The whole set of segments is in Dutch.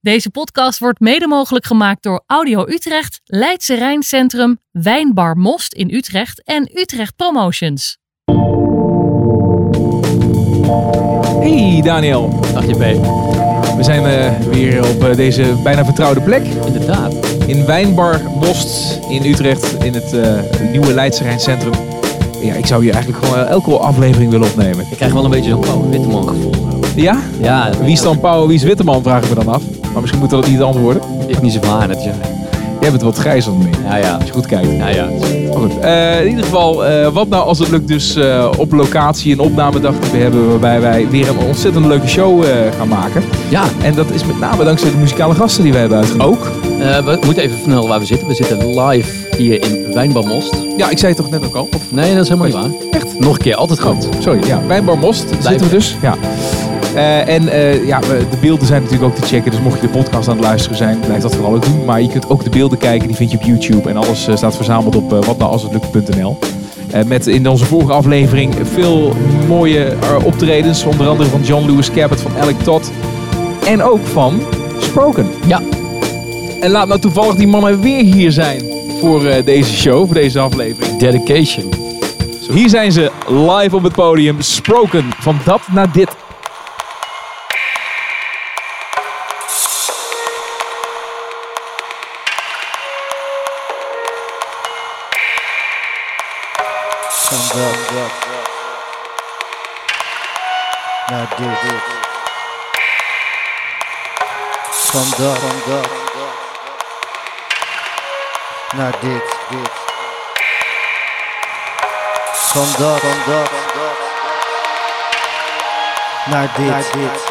Deze podcast wordt mede mogelijk gemaakt door Audio Utrecht, Leidse Rijncentrum, Wijnbar Most in Utrecht en Utrecht Promotions. Hey Daniel, Dag je B. we zijn eh, weer op eh, deze bijna vertrouwde plek Inderdaad. in Wijnbar Most in Utrecht in het eh, nieuwe Leidse Rijncentrum. Ja, ik zou hier eigenlijk gewoon eh, elke aflevering willen opnemen. Ik krijg wel een beetje zo'n Paul Witteman gevoel. Ja? Ja, Wie is dan Pauw, wie is Witteman, vraag ik me dan af. Maar misschien moeten we dat niet antwoorden. Ik niet zo van aan het zeggen. Jij bent wat grijzer dan ik, Ja, ja. als je goed kijkt. Ja, ja. Maar goed, eh, in ieder geval, eh, wat nou als het lukt dus eh, op locatie een opnamedag we hebben waarbij wij weer een ontzettend leuke show gaan maken. Ja, En dat is met name dankzij de muzikale gasten die wij hebben uitgenodigd. ook. We moeten even vermelden waar we zitten. We zitten live hier in Wijnbalmost. Ja, ik zei het toch net ook al. Of Nee, dat is helemaal niet waar. Echt? Nog een keer, altijd goed. Sorry, ja. Wijnbar Most zitten we dus. Ja. Eh, en eh, ja, de beelden zijn natuurlijk ook te checken. Dus mocht je de podcast aan het luisteren zijn, blijf dat vooral ook doen. Maar je kunt ook de beelden kijken, die vind je op YouTube. En alles eh, staat verzameld op watnoualshetlukt.nl. Eh, met in onze vorige aflevering veel mooie optredens. Onder andere van John Lewis Cabot, van Alec Todd. En ook van Spoken. Ja. En laat nou toevallig die mannen weer hier zijn voor deze show, voor deze aflevering. Dedication. Hier zijn ze live op het podium. Spoken van dat naar dit. Dat, dat, naar dit. Van dat, naar dit, dit. Van dat, van dat, naar dit, dit.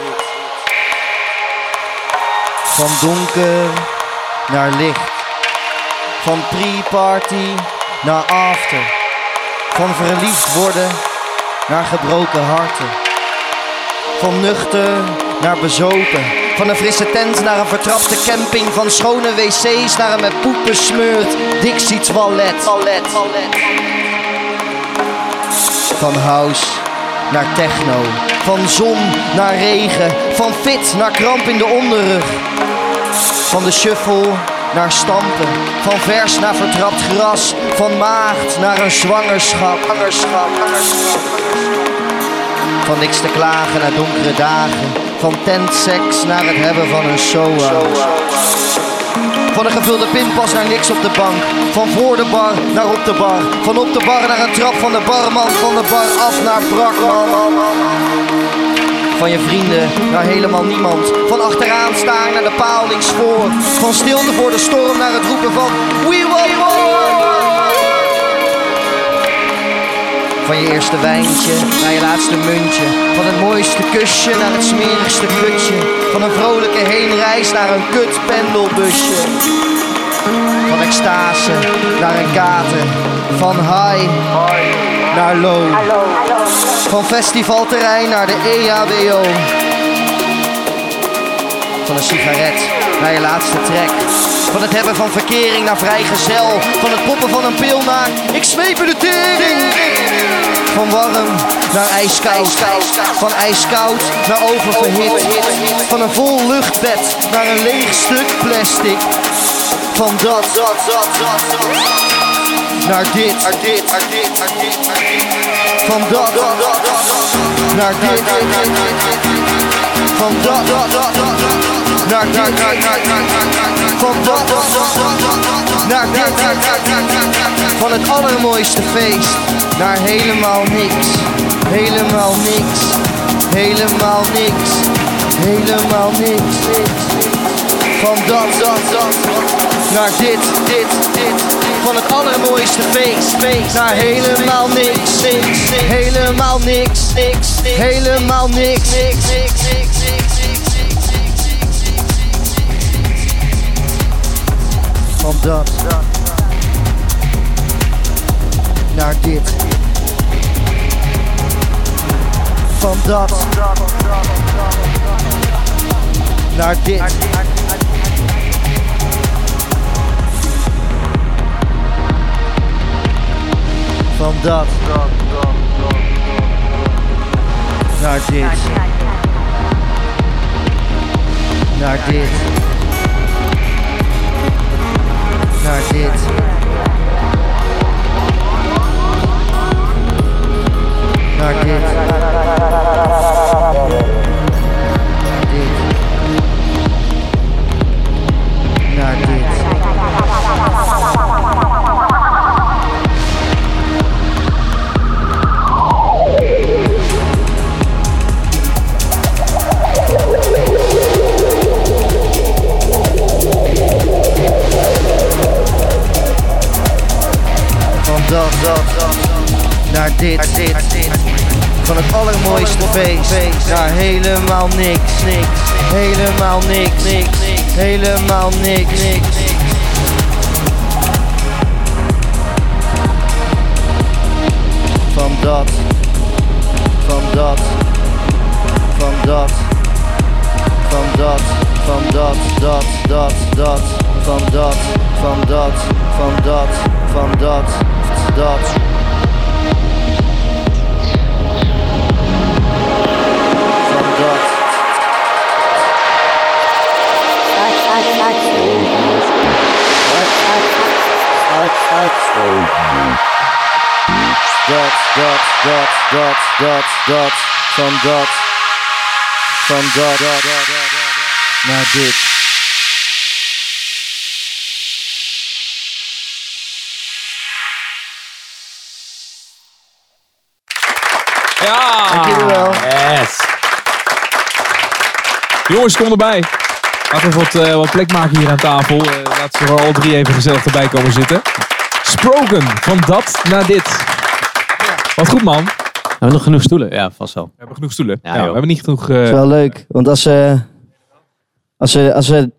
Van donker naar licht. Van pre-party naar after. Van verliefd worden naar gebroken harten. Van nuchter naar bezopen. Van een frisse tent naar een vertrapte camping. Van schone wc's naar een met poep besmeurd Dixie toilet. toilet. Van house naar techno. Van zon naar regen. Van fit naar kramp in de onderrug. Van de shuffle naar stampen. Van vers naar vertrapt gras. Van maagd naar een zwangerschap. Van niks te klagen naar donkere dagen. Van tentseks naar het hebben van een SOA. Van een gevulde pinpas naar niks op de bank. Van voor de bar naar op de bar. Van op de bar naar een trap van de barman. Van de bar af naar brakman. Van je vrienden naar helemaal niemand. Van achteraan staan naar de paal links voor. Van stilte voor de storm naar het roepen van We more. Van je eerste wijntje naar je laatste muntje. Van het mooiste kusje naar het smerigste kutje. Van een vrolijke heenreis naar een kut pendelbusje. Van extase naar een kater. Van high naar. Van festivalterrein naar de EHBO. Van een sigaret naar je laatste trek. Van het hebben van verkering naar vrijgezel. Van het poppen van een pil naar ik zweep in de tering. Van warm naar ijskoud. Van ijskoud naar oververhit. Van een vol luchtbed naar een leeg stuk plastic. Van dat, Naar dit, naar dit, naar dit, naar dit. Van dat, dat, dat, dat. Naar dit. Van dat, dat, dat, dat. Naar dit. Van dat. Naar dit. Van het allermooiste feest naar helemaal niks. Helemaal niks. Helemaal niks. Helemaal niks. Van dat, dat, dat, dat. Naar dit, dit, dit. Van het allermooiste feest, feest. Naar helemaal niks, niks. Helemaal niks, niks. Helemaal niks, niks, niks, niks, niks, niks, niks. Van dat naar dit. Van dat naar dit. dan dat naar dit, naar dit, naar dit. Naar dit. Naar dit. Naar dit. Naar dit, dit. Van het allermooiste feest naar helemaal niks, niks. Helemaal niks, niks. Helemaal niks, niks. Van dat, van dat, van dat, van dat, van dat, dat, dat, dat, van dat, van dat, van dat, van dat, dat. Van dat. Dat, dat, dat, dat, dat, dat, van dat, van dat, dat, dat, dat, dat, naar dit. Ja! Dank jullie wel. Yes. Jongens, kom erbij. Laten we wat, eh, wat plek maken hier aan tafel. Eh, laten ze er al drie even gezellig erbij komen zitten. Sproken, van dat naar dit. Wat goed man. We Hebben we nog genoeg stoelen? Ja, vast wel. hebben genoeg stoelen. Ja, Ja, we hebben niet genoeg... Dat is eh wel leuk, want als we, als we, als we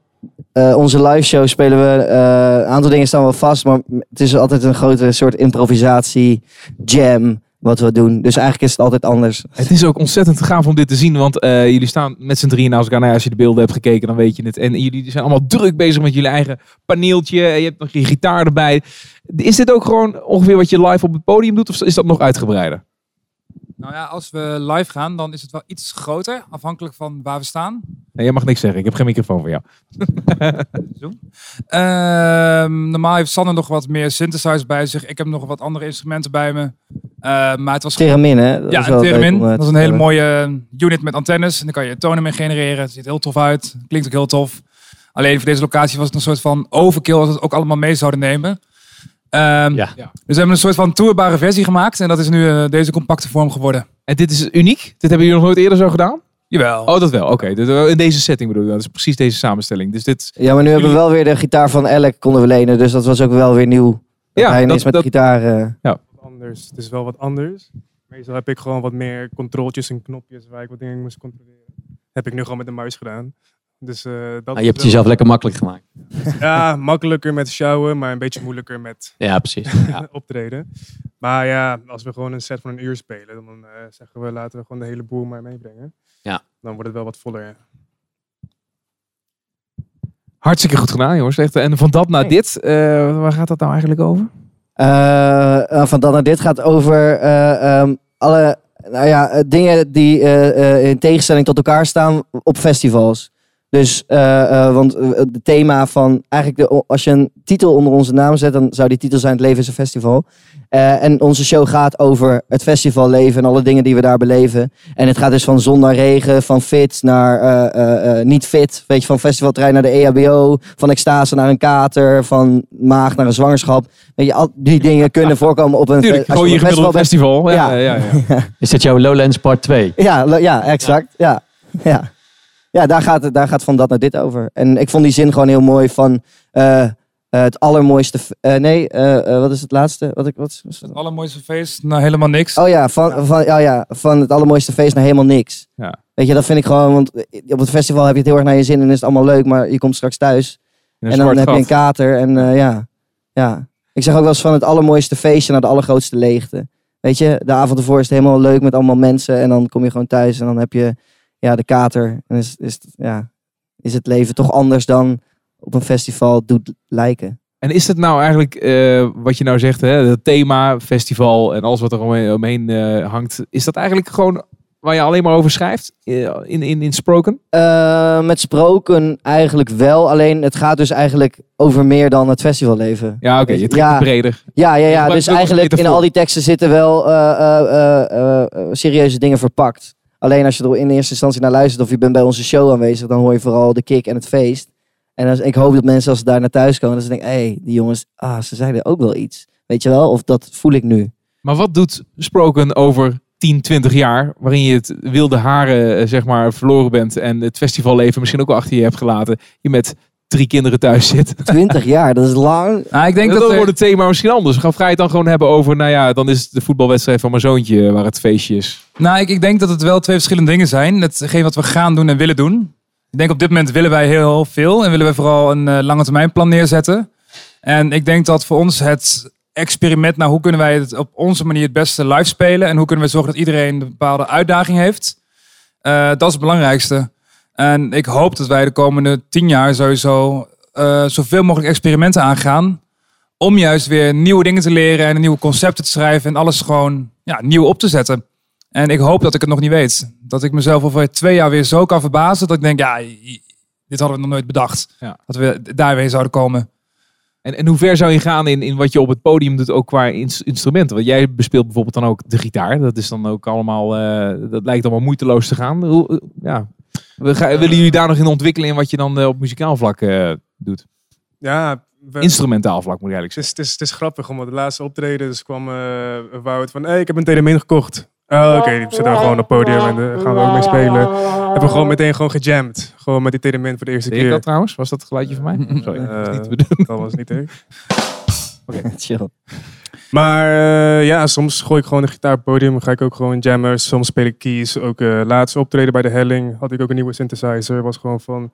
eh, onze live show spelen we, eh, een aantal dingen staan wel vast, maar het is altijd een grote soort improvisatie, jam, wat we doen. Dus eigenlijk is het altijd anders. Het is ook ontzettend gaaf om dit te zien, want eh, jullie staan met z'n drieën naast elkaar. Nou als je de beelden hebt gekeken, dan weet je het. En jullie zijn allemaal druk bezig met jullie eigen paneeltje. Je hebt nog je gitaar erbij. Is dit ook gewoon ongeveer wat je live op het podium doet, of is dat nog uitgebreider? Nou ja, als we live gaan, dan is het wel iets groter, afhankelijk van waar we staan. Nee, jij mag niks zeggen. Ik heb geen microfoon voor jou. Ehm, normaal heeft Sander nog wat meer synthesizers bij zich. Ik heb nog wat andere instrumenten bij me. Ehm, maar het was Theremin, hè? Dat ja, is een theremin. eh, Dat is een hele mooie unit met antennes. En dan kan je tonen mee genereren. Het ziet heel tof uit. Klinkt ook heel tof. Alleen voor deze locatie was het een soort van overkill als we het ook allemaal mee zouden nemen. Ehm, Ja. Dus we hebben een soort van tourbare versie gemaakt. En dat is nu eh, deze compacte vorm geworden. En dit is uniek? Dit hebben jullie nog nooit eerder zo gedaan? Jawel. Oh, dat wel. Oké. In deze setting bedoel je. Dat is precies deze samenstelling. Dus dit... Ja, maar nu hebben we wel weer de gitaar van Alec konden we lenen, dus dat was ook wel weer nieuw. Ja, Ja, hij dat- met dat- gitaar. eh, anders. Het is wel wat anders. Meestal heb ik gewoon wat meer controletjes en knopjes waar ik wat dingen moest controleren. Heb ik nu gewoon met de muis gedaan. Dus, eh, dat is je hebt het wel- jezelf lekker makkelijk gemaakt. Ja, makkelijker met sjouwen, maar een beetje moeilijker met Ja, precies. Ja. optreden. Maar ja, als we gewoon een set van een uur spelen, dan eh, zeggen we laten we gewoon de hele boel maar meebrengen. Ja. Dan wordt het wel wat voller. Hartstikke goed gedaan, jongens. Echt. En van dat naar dit. eh, waar gaat dat nou eigenlijk over? Van dan naar dit gaat over eh, ehm, alle nou ja, dingen die eh, eh, in tegenstelling tot elkaar staan op festivals. Dus, eh, eh, want eh, het thema van eigenlijk, de, als je een titel onder onze naam zet, dan zou die titel zijn Het leven is een festival. Eh, en onze show gaat over het festivalleven en alle dingen die we daar beleven. En het gaat dus van zon naar regen, van fit naar eh, eh, eh, niet fit. Weet je, van festivaltrein naar de EHBO, van extase naar een kater, van maag naar een zwangerschap. Weet je, al die dingen kunnen voorkomen op een, Tuurlijk, als gewoon je festival bent. festival. Ja, ja. Ja. ja, ja. Is dit jouw Lowlands part 2? Ja, lo- ja exact. Ja. Ja. Ja, daar gaat, het, daar gaat van dat naar dit over. En ik vond die zin gewoon heel mooi van eh, eh, het allermooiste... eh, nee, wat is het laatste? Wat ik, wat, is- het? Het allermooiste feest, nou helemaal niks. Oh ja, van, Van, ja, ja, van het allermooiste feest naar helemaal niks. Ja. Weet je, dat vind ik gewoon... Want op het festival heb je het heel erg naar je zin en is het allemaal leuk. Maar je komt straks thuis en dan heb je een kater. En ja, ja. Ik zeg ook wel eens van het allermooiste feestje naar de allergrootste leegte. Weet je, de avond ervoor is het helemaal leuk met allemaal mensen. En dan kom je gewoon thuis en dan heb je ja, de kater. En is, is, ja, is het leven toch anders dan op een festival doet lijken. En is het nou eigenlijk eh, wat je nou zegt, hè, het thema, festival en alles wat er omheen, omheen eh, hangt, is dat eigenlijk gewoon waar je alleen maar over schrijft eh, in, in, in Sproken? Met Sproken eigenlijk wel. Alleen het gaat dus eigenlijk over meer dan het festivalleven. Ja, oké, je trekt Ja. het breder. Ja, ja, ja. gebruikt Dus eigenlijk in al die teksten zitten wel serieuze dingen verpakt. Alleen als je er in eerste instantie naar luistert of je bent bij onze show aanwezig, dan hoor je vooral de kick en het feest. En als, ik hoop dat mensen als ze daar naar thuis komen, dat ze denken, hé, hey, die jongens, ah, ze zeiden ook wel iets. Weet je wel? Of dat voel ik nu. Maar wat doet Sproken over 10, 20 jaar, waarin je het wilde haren eh, zeg maar verloren bent en het festivalleven misschien ook wel achter je hebt gelaten, je met drie kinderen thuis zit. 20 jaar, dat is lang. Nou, ik denk dan dat er- wordt het thema misschien anders. Ga ga je het dan gewoon hebben over, nou ja, dan is het de voetbalwedstrijd van mijn zoontje waar het feestje is. Nou, ik, ik denk dat het wel twee verschillende dingen zijn. Hetgeen wat we gaan doen en willen doen. Ik denk op dit moment willen wij heel veel en willen wij vooral een eh, lange termijn plan neerzetten. En ik denk dat voor ons het experiment naar hoe kunnen wij het op onze manier het beste live spelen en hoe kunnen we zorgen dat iedereen een bepaalde uitdaging heeft. eh, dat is het belangrijkste. En ik hoop dat wij de komende tien jaar sowieso eh, zoveel mogelijk experimenten aangaan. Om juist weer nieuwe dingen te leren en nieuwe concepten te schrijven en alles gewoon ja, nieuw op te zetten. En ik hoop dat ik het nog niet weet. Dat ik mezelf over twee jaar weer zo kan verbazen dat ik denk, ja, dit hadden we nog nooit bedacht. Ja. Dat we daar weer zouden komen. En, en hoe ver zou je gaan in, in wat je op het podium doet, ook qua ins- instrumenten? Want jij bespeelt bijvoorbeeld dan ook de gitaar. Dat is dan ook allemaal, eh, dat lijkt allemaal moeiteloos te gaan. Hoe, eh, ja. We ga- willen jullie daar nog in ontwikkelen in wat je dan eh, op muzikaal vlak eh, doet? Ja, we- Instrumentaal vlak moet ik eigenlijk Het zeggen. is, het, is, het is grappig, omdat de laatste optreden dus kwam eh Wout van... Hey, ik heb een TDM gekocht. Oh, oké, die zitten we gewoon op het podium en daar gaan we ook mee spelen. Hebben we gewoon meteen gewoon gejamd. Gewoon met die TDM voor de eerste Deed ik keer. dat trouwens? Was dat het geluidje van mij? Sorry. Eh, dat is niet te bedoelen. dat was niet ik. Chill. Maar eh, ja, soms gooi ik gewoon de gitaar op het podium. Ga ik ook gewoon jammen. Soms speel ik keys. Ook eh laatste optreden bij de Helling had ik ook een nieuwe synthesizer. Was gewoon van...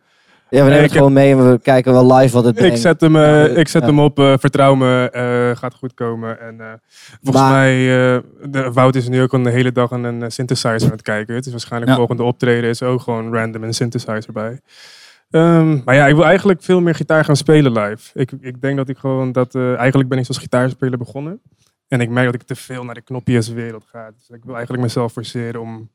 Ja, we nemen Ik het gewoon mee en we kijken wel live wat het Ik brengt. zet hem, eh, ik zet ja. hem op, eh, vertrouw me, eh, gaat goed komen. En eh, volgens Maar- mij, eh, de, Wout is nu ook al de hele dag aan een eh, synthesizer aan het kijken. Het is waarschijnlijk Ja. volgende optreden is ook gewoon random een synthesizer bij. Ehm, maar ja, ik wil eigenlijk veel meer gitaar gaan spelen live. Ik, ik denk dat ik gewoon dat, eh, eigenlijk ben ik als gitaarspeler begonnen. En ik merk dat ik te veel naar de knopjeswereld ga. Dus ik wil eigenlijk mezelf forceren om,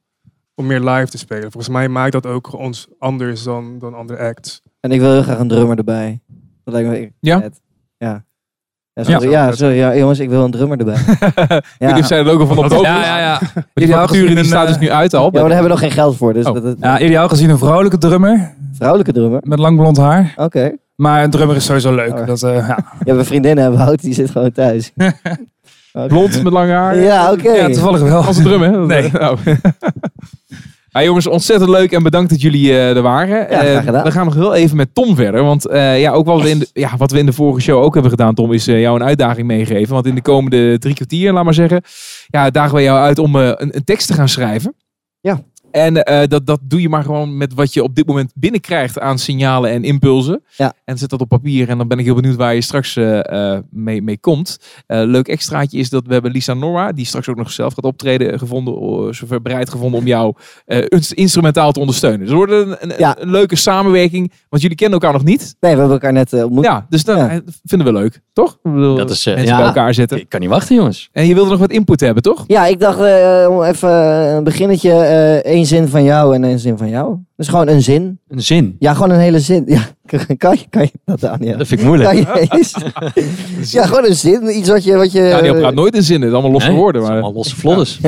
om meer live te spelen. Volgens mij maakt dat ook ons anders dan, dan andere acts. En ik wil heel graag een drummer erbij. Dat lijkt me Ja? vet. Ja. Ja, sorry, Ja. ja, sorry, ja, jongens, ik wil een drummer erbij. Ik weet niet of zij dat ook al van op de Ja, ja, ja. Die facturen gezien die een, staat eh, dus nu uit al. Ja, maar daar hebben we nog geen geld voor. Dus Oh. dat, dat- Ja, ideaal gezien een vrouwelijke drummer Vrouwelijke drummer. met lang blond haar. Oké. Maar een drummer is sowieso leuk. Oh. Dat, eh, ja. Je hebt een vriendin, hè, Wout? Die zit gewoon thuis. Blond met lang haar. Ja, oké. ja, toevallig wel. Als een drum, hè? Nee. Oh. Ja, jongens, ontzettend leuk en bedankt dat jullie eh, er waren. Ja, graag Eh, gedaan. we gaan nog heel even met Tom verder. Want eh, ja, ook wat, we in de, ja, wat we in de vorige show ook hebben gedaan, Tom, is eh, jou een uitdaging meegeven. Want in de komende drie kwartier, laat maar zeggen, ja, dagen we jou uit om eh, een, een tekst te gaan schrijven. Ja. En eh, dat, dat doe je maar gewoon met wat je op dit moment binnenkrijgt aan signalen en impulsen. Ja. En zet dat op papier. En dan ben ik heel benieuwd waar je straks eh, eh, mee, mee komt. Eh, leuk extraatje is dat we hebben Lisa Norra, die straks ook nog zelf gaat optreden, gevonden, zover bereid gevonden om jou eh, ins- instrumentaal te ondersteunen. Dus het wordt een, een, Ja. een leuke samenwerking, want jullie kennen elkaar nog niet. Nee, we hebben elkaar net ontmoet. Ja, dus dat Ja. vinden we leuk, toch? Ik bedoel, Dat is, mensen ja. bij elkaar zetten. Ik kan niet wachten, jongens. En je wilde nog wat input hebben, toch? Ja, ik dacht eh, om even een beginnetje. eh één zin van jou en één zin van jou. Dus gewoon een zin. Een zin. Ja, gewoon een hele zin. Ja, kan je, kan je dat, Daniel? Dat vind ik moeilijk. Kan je eens? ja, gewoon een zin. Iets wat je... Wat je Daniel praat nooit in zinnen, het is allemaal losse Nee, woorden. het is Maar... allemaal losse vlodders.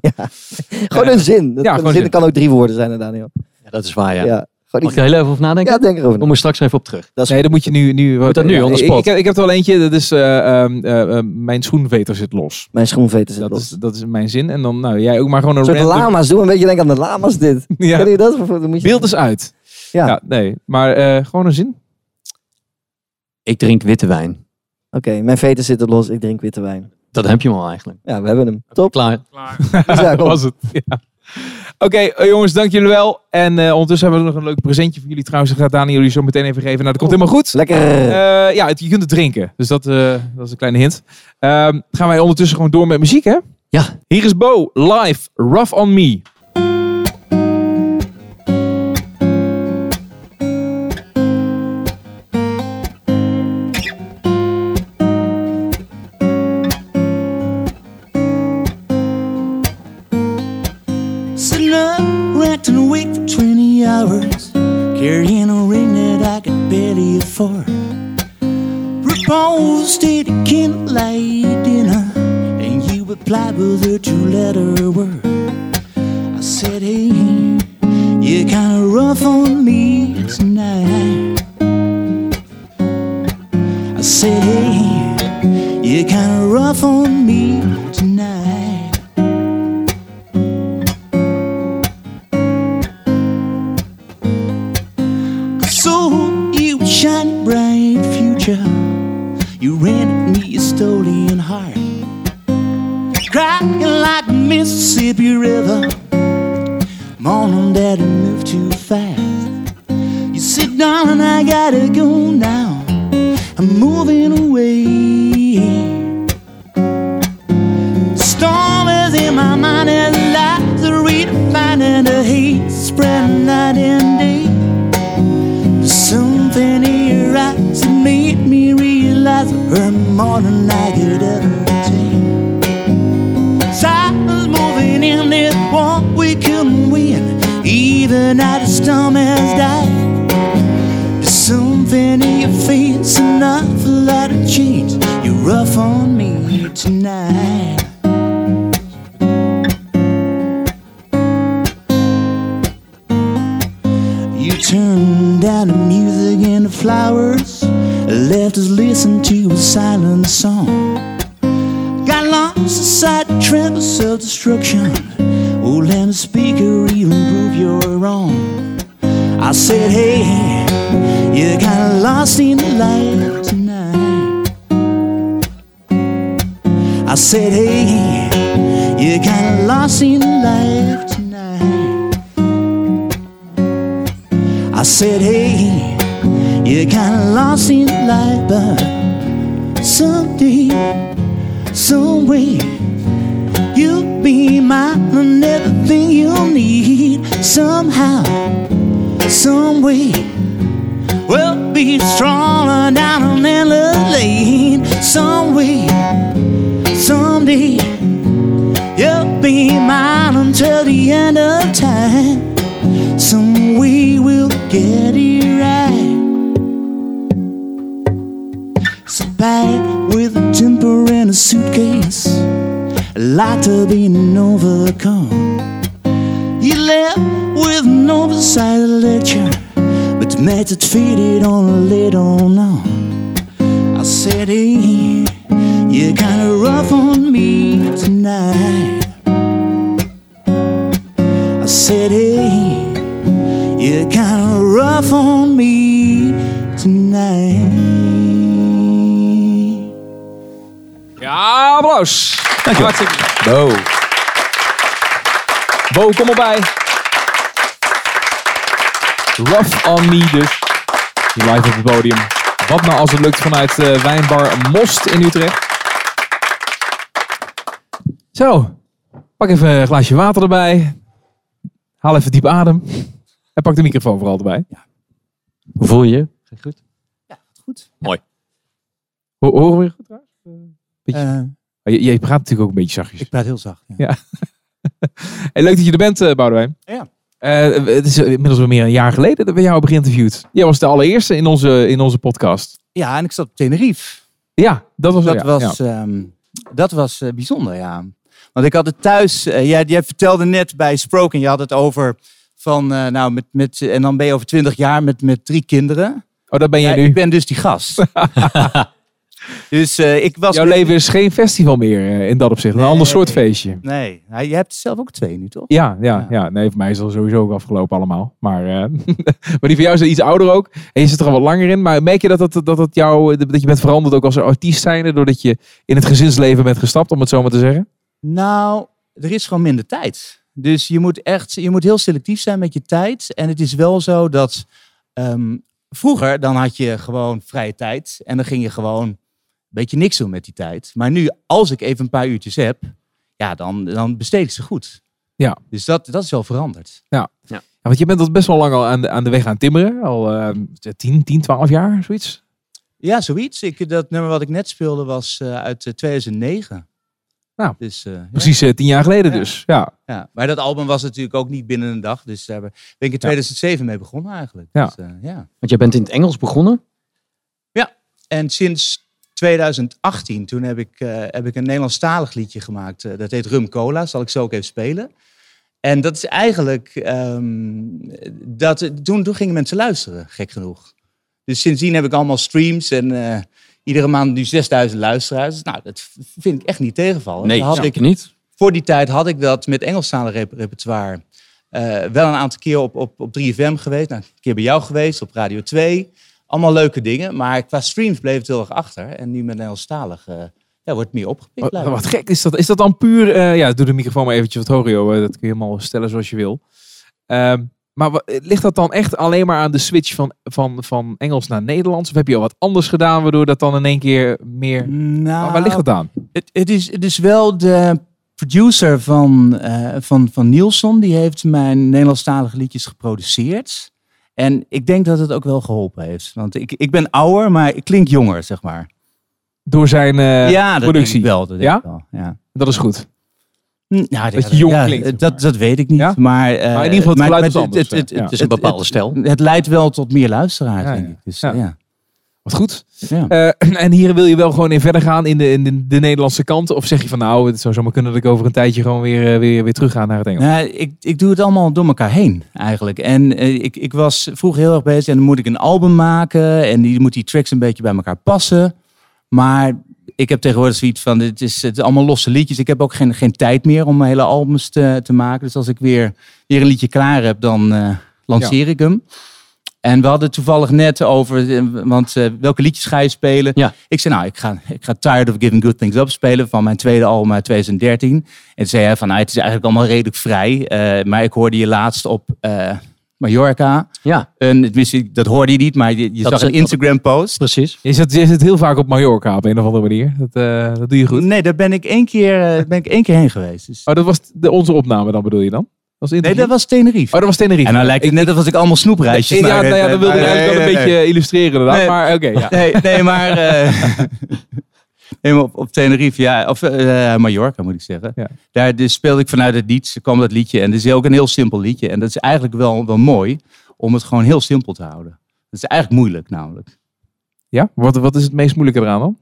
Gewoon een zin. Dat, Ja, een zin zin. kan ook drie woorden zijn, hè, Daniel. Ja, dat is waar, ja. Mag ik er heel even over nadenken? Ja, denk erover. Kom er straks even op terug. Dat is Nee, dan moet je nu... nu Moet dat nu, ik, spot? ik, heb, ik heb er wel eentje, dat is eh, ehm, eh, eh, mijn schoenveter zit los. Mijn schoenveter zit Dat los. is, dat is mijn zin. En dan, nou, jij ook maar gewoon een soort random... lama's. Doe een beetje denken aan de lama's dit. Ja. Ken je dat? Dan moet je... Beeld eens uit. Ja. Ja, nee. Maar eh, gewoon een zin. Ik drink witte wijn. Oké, mijn veter zit er los. Ik drink witte wijn. Dat heb je hem al eigenlijk. Ja, we hebben hem. Top. Klaar. Dus ja, kom. was het. Ja. Oké, eh, jongens, dank jullie wel. En eh, ondertussen hebben we nog een leuk presentje voor jullie trouwens. Dat gaat Dani jullie zo meteen even geven. Nou, dat komt helemaal goed. Lekker. Eh, ja, het- je kunt het drinken. Dus dat, dat is een kleine hint. Ehm, gaan wij ondertussen gewoon door met muziek, hè? Ja. Hier is Bo, live, Rough on Me. With a two-letter word. I said, Hey, you're kinda rough on me tonight. I said, Hey, you're kinda rough on me her more than I could ever take. Time was moving in this war we couldn't win, even now the storm has died. Silent song. Got lost inside the trap of self-destruction. Oh, let the speaker even prove you're wrong. I said, hey, you're kinda lost in the light tonight. I said, hey, you're kinda lost in the light tonight. I said, hey, you're kinda lost in the light, but someday, some way, you'll be mine and everything you'll need. Somehow, some way, we'll be strolling down an endless lane. Some way, someday, you'll be mine until the end of time. Some way we'll get it right. A lot to be overcome. You left with an oversized lecture, but method faded on a little on. I said, hey, you're kinda rough on me tonight. I said, hey, applaus. Dankjewel. Hartstikke. Bo. Bo, kom erbij. Rough on me dus. Hier live op het podium. Wat nou als het lukt vanuit eh, wijnbar Most in Utrecht. Zo. Pak even een glaasje water erbij. Haal even diep adem. En pak de microfoon vooral erbij. Hoe voel je je? Gaat goed? Goed. Ho horen we je goed trouwens? Beetje. Eh, Je, je praat natuurlijk ook een beetje zachtjes. ik praat heel zacht. Ja. Ja. Hey, leuk dat je er bent, eh Boudewijn. Ja. Eh, het is inmiddels wel meer een jaar geleden dat we jou hebben geïnterviewd. Jij was de allereerste in onze, in onze podcast. ja, en ik zat op Tenerife. Ja, dat was Dat ja, was, ja. ehm, dat was eh, bijzonder, ja. Want ik had het thuis, eh, jij, jij vertelde net bij Sproken, je had het over van, eh, nou, met, met, en dan ben je over twintig jaar met, met drie kinderen. Oh, dat ben jij Ja, nu. ik ben dus die gast. dus eh, ik was... Jouw leven is geen festival meer eh, in dat opzicht. Een ander soort feestje. Nee, nou, je hebt zelf ook twee nu, toch? Ja, ja, ja. Nee, voor mij is het sowieso ook afgelopen allemaal. Maar, eh, maar die van jou is iets ouder ook. En je zit er al wat langer in. Maar merk je dat, dat, dat, dat, jou, dat je bent veranderd ook als artiest zijnde... doordat je in het gezinsleven bent gestapt, om het zo maar te zeggen? Nou, er is gewoon minder tijd. Dus je moet echt, je moet heel selectief zijn met je tijd. En het is wel zo dat ehm, vroeger dan had je gewoon vrije tijd en dan ging je gewoon beetje niks doen met die tijd. Maar nu, als ik even een paar uurtjes heb, ja, dan, dan besteed ik ze goed. Ja. Dus dat, dat is wel veranderd. Ja, want je bent al best wel lang al aan de, aan de weg aan timmeren. Al eh 10, 10, 12 jaar, zoiets. Ja, zoiets. Ik, dat nummer wat ik net speelde was eh, uit eh, 2009. Nou, dus, eh, ja. Precies eh, tien jaar geleden Ja. dus. Ja. Ja, maar dat album was natuurlijk ook niet binnen een dag. Dus daar ben ik in 2007 mee begonnen eigenlijk. Ja. Dus, eh, ja. Want jij bent in het Engels begonnen. En sinds 2018, toen heb ik, eh, heb ik een Nederlandstalig liedje gemaakt. eh, dat heet Rum Cola, zal ik zo ook even spelen. En dat is eigenlijk, ehm, dat, toen, toen gingen mensen luisteren, gek genoeg. Dus sindsdien heb ik allemaal streams en eh, iedere maand nu 6000 luisteraars. Nou, dat vind ik echt niet tegenvallen. Nee, had ik, niet. voor die tijd had ik dat met Engelstalig rep repertoire wel een aantal keer op, op, op 3FM geweest. Nou, een keer bij jou geweest, op Radio 2. Allemaal leuke dingen. Maar qua streams bleef het heel erg achter. En nu met Engelstalig eh ja, wordt het meer opgepikt. Wat, gek is dat. Is dat dan puur... eh, ja, doe de microfoon maar eventjes wat hoger, joh. Eh, Dat kun je helemaal stellen zoals je wil. Ehm, maar ligt dat dan echt alleen maar aan de switch van, van, van Engels naar Nederlands? Of heb je al wat anders gedaan waardoor dat dan in één keer meer... Nou, waar ligt het aan? Het, het, is, het is wel de producer van, van, van Nielsen. Die heeft mijn Nederlandstalige liedjes geproduceerd. En ik denk dat het ook wel geholpen heeft. Want ik, ik ben ouder, maar ik klink jonger, zeg maar. Door zijn eh, ja, dat productie? denk ik wel. Dat denk Ja? ik wel, ja. Dat is goed. Ja, Dat je jong ja, klinkt, Dat, dat weet ik niet. Ja? Maar, eh, Maar in ieder geval het geluid is anders, Het, het, ja. het, Het is een bepaalde stijl. Het, het leidt wel tot meer luisteraars, Ja, denk ja. ik. Dus, Ja. Wat goed. Ja. Eh, en hier wil je wel gewoon in verder gaan in de, in de, de Nederlandse kant? Of zeg je van nou, het zou zomaar kunnen dat ik over een tijdje gewoon weer, eh, weer, weer terug ga naar het Engels? Nou, ik, ik doe het allemaal door elkaar heen eigenlijk. En eh, ik, ik was vroeger heel erg bezig en dan moet ik een album maken en die moet die tracks een beetje bij elkaar passen. Maar ik heb tegenwoordig zoiets van, het is, het is allemaal losse liedjes. Ik heb ook geen, geen tijd meer om hele albums te, te maken. Dus als ik weer, weer een liedje klaar heb, dan lanceer ik hem. En we hadden toevallig net over, eh, want eh, welke liedjes ga je spelen? Ja. Ik zei, nou, ik ga, ik ga Tired of Giving Good Things Up spelen van mijn tweede album uit 2013. En toen zei hij van, nou, het is eigenlijk allemaal redelijk vrij. eh, maar ik hoorde je laatst op eh, Mallorca. Ja, En, tenminste, dat hoorde je niet, maar je, zag is- een Instagram post. precies. Je zit, je zit heel vaak op Mallorca op een of andere manier. Dat, eh, dat doe je goed. Nee, daar ben ik één keer, eh, ben ik één keer heen geweest. Dus- Oh, dat was de, onze opname dan bedoel je dan? Was nee, dat was Tenerife. Oh, dat was Tenerife. en dan lijkt het net alsof ik allemaal snoepreisjes ja, nou ja, dat wilde ik eigenlijk wel een beetje illustreren inderdaad. Nee. Maar oké, ja. Nee, nee, maar, eh, nee, maar op, op Tenerife, ja, of eh, Mallorca moet ik zeggen. Ja. Daar dus speelde ik vanuit het lied, kwam dat liedje. En het is ook een heel simpel liedje. En dat is eigenlijk wel, wel mooi om het gewoon heel simpel te houden. Dat is eigenlijk moeilijk namelijk. ja? Wat, wat is het meest moeilijke eraan dan?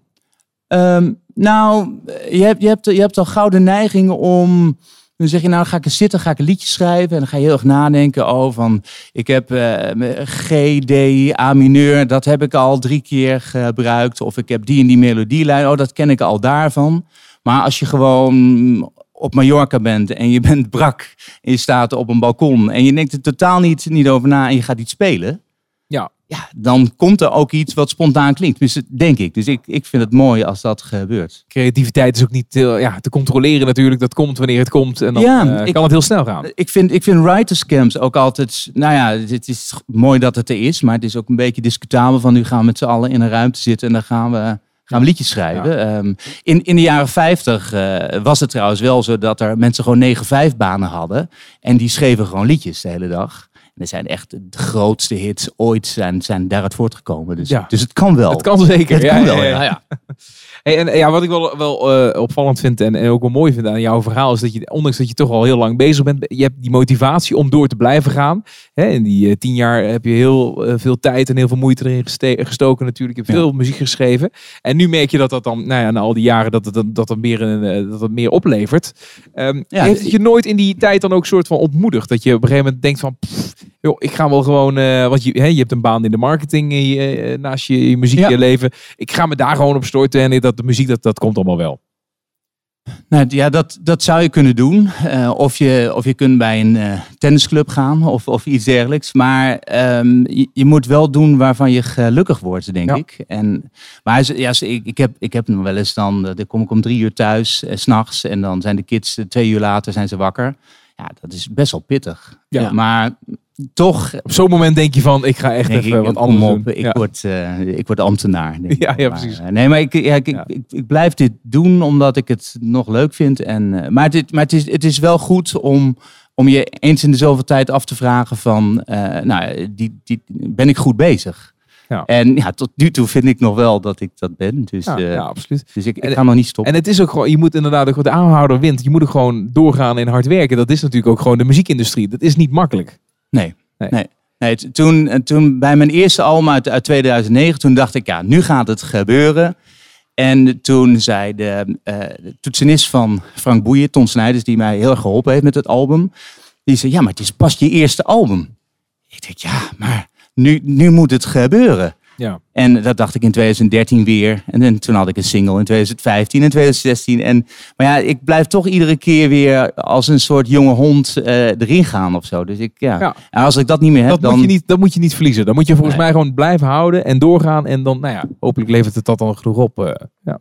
Ehm, nou, je hebt, je, hebt, je hebt al gauw de neiging om. Dan zeg je, nou ga ik eens zitten, ga ik een liedje schrijven. En dan ga je heel erg nadenken. Oh, van ik heb eh, G, D, A mineur. Dat heb ik al drie keer gebruikt. Of ik heb die en die melodielijn. Oh, dat ken ik al daarvan. Maar als je gewoon op Mallorca bent en je bent brak. En je staat op een balkon. En je denkt er totaal niet, niet over na en je gaat iets spelen. Ja. Dan komt er ook iets wat spontaan klinkt. Denk ik. Dus ik, ik vind het mooi als dat gebeurt. Creativiteit is ook niet heel- ja, te controleren natuurlijk. Dat komt wanneer het komt. En dan Ja, eh, ik- kan het heel snel gaan. Ik vind, ik vind writers camps ook altijd... Nou ja, het is mooi dat het er is. Maar het is ook een beetje discutabel van... Nu gaan we met z'n allen in een ruimte zitten en dan gaan we... Gaan we liedjes schrijven. Ehm, in, in de jaren 50 eh, was het trouwens wel zo dat er mensen gewoon 9-5 banen hadden. En die schreven gewoon liedjes de hele dag. Er zijn echt de grootste hits ooit zijn, zijn daaruit voortgekomen. Dus, Ja. dus het kan wel. Het kan zeker. Het ja, kan ja, wel, ja. Hey, en ja, wat ik wel, wel eh, opvallend vind en, en ook wel mooi vind aan jouw verhaal is dat je, ondanks dat je toch al heel lang bezig bent, je hebt die motivatie om door te blijven gaan. Hè, in die eh, tien jaar heb je heel eh, veel tijd en heel veel moeite erin gestoken natuurlijk. Je hebt veel muziek geschreven. En nu merk je dat dat dan, nou ja, na al die jaren, dat het, dat, dat, meer, een, eh, dat het meer oplevert. Ehm, heeft het je nooit in die tijd dan ook soort van ontmoedigd? Dat je op een gegeven moment denkt van, pff, joh, ik ga wel gewoon, eh, want je, hè, je hebt een baan in de marketing eh, naast je, je muziekleven. Ik ga me daar gewoon op storten en dat de muziek, dat, dat komt allemaal wel. Nou, ja, dat, dat zou je kunnen doen. Eh, of, je, of je kunt bij een eh, tennisclub gaan of, of iets dergelijks. Maar ehm, je, je moet wel doen waarvan je gelukkig wordt, denk Ja. ik. En, maar ja, ik, ik, heb, ik heb nog wel eens dan, eh, dan kom ik om drie uur thuis, eh, 's s'nachts. En dan zijn de kids eh, twee uur later zijn ze wakker. Ja, dat is best wel pittig. Ja. Maar toch Op zo'n moment denk je van, ik ga echt denk even ik, wat anders op, doen. ik, Ja. word, eh, ik word ambtenaar. denk. Ja, ja, Maar, precies. eh, nee, maar ik, ja, ik, Ja. ik, ik blijf dit doen omdat ik het nog leuk vind. En, eh, maar het, maar het, is, het is wel goed om, om je eens in de zoveel tijd af te vragen van, eh, nou, die, die, ben ik goed bezig? Ja. En ja, tot nu toe vind ik nog wel dat ik dat ben. Dus, Ja, eh, ja, absoluut. dus ik, ik En- ga nog niet stoppen. En het is ook gewoon, je moet inderdaad, ook- de aanhouder wint. Je moet ook gewoon doorgaan en hard werken. Dat is natuurlijk ook gewoon de muziekindustrie. Dat is niet makkelijk. Nee. Nee. nee. toen, eh, toen bij mijn eerste album uit, uit 2009, toen dacht ik, ja, nu gaat het gebeuren. En toen zei de, de toetsenist van Frank Boeien, Ton Snijders, die mij heel erg geholpen heeft met het album. Die zei, ja, maar het is pas je eerste album. Ik denk, ja, maar nu, nu moet het gebeuren. Ja. En dat dacht ik in 2013 weer. En toen had ik een single in 2015 en 2016. En, maar ja, ik blijf toch iedere keer weer als een soort jonge hond eh, erin gaan of zo. Dus ik, ja. Ja. En als ik dat niet meer heb, Dat, dan... moet je niet, dat moet je niet verliezen. Dan moet je volgens Nee. mij gewoon blijven houden en doorgaan. En dan, nou ja, hopelijk levert het dat dan genoeg op. eh, ja.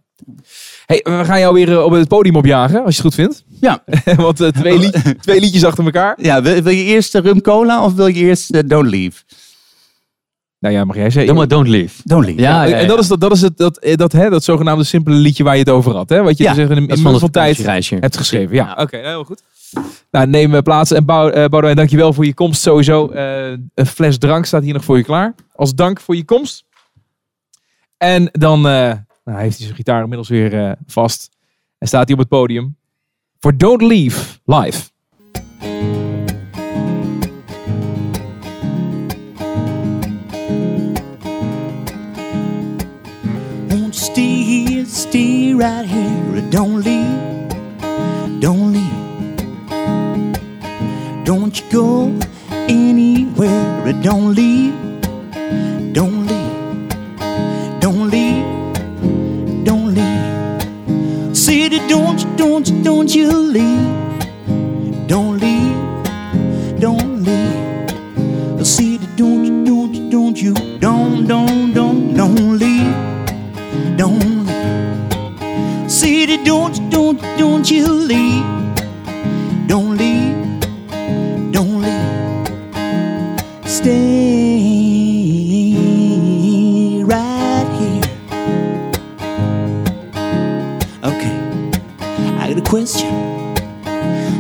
Hey, we gaan jou weer eh, op het podium opjagen, als je het goed vindt. Ja. Want twee, lied- twee liedjes achter elkaar. Ja, wil, wil je eerst de rum cola of wil je eerst Don't Leave? Nou ja, mag jij zeggen. Maar Don't Leave. Don't Leave. Ja, ja, En dat is, dat, dat, is het, dat, eh, dat, hè, dat zogenaamde simpele liedje waar je het over had. Hè? Wat je Ja, dus in een van tijd hebt geschreven. Ja, Ja. oké, nou, heel goed. Nou, neem eh, plaats. En Bou, eh, Boudewijn, dankjewel voor je komst sowieso. Eh, een fles drank staat hier nog voor je klaar. Als dank voor je komst. En dan eh, nou, heeft hij zijn gitaar inmiddels weer eh, vast. En staat hij op het podium. Voor Don't Leave live. Right here. Don't leave, don't leave. Don't you go anywhere. Don't leave, don't leave, don't leave, don't leave. That don't you, don't you, don't you leave. Don't leave, don't leave. That don't you, don't you, don't you, don't, don't, don't, don't leave don't Don't, don't, don't you leave. Don't leave. Don't leave. Stay right here. Okay, I got a question.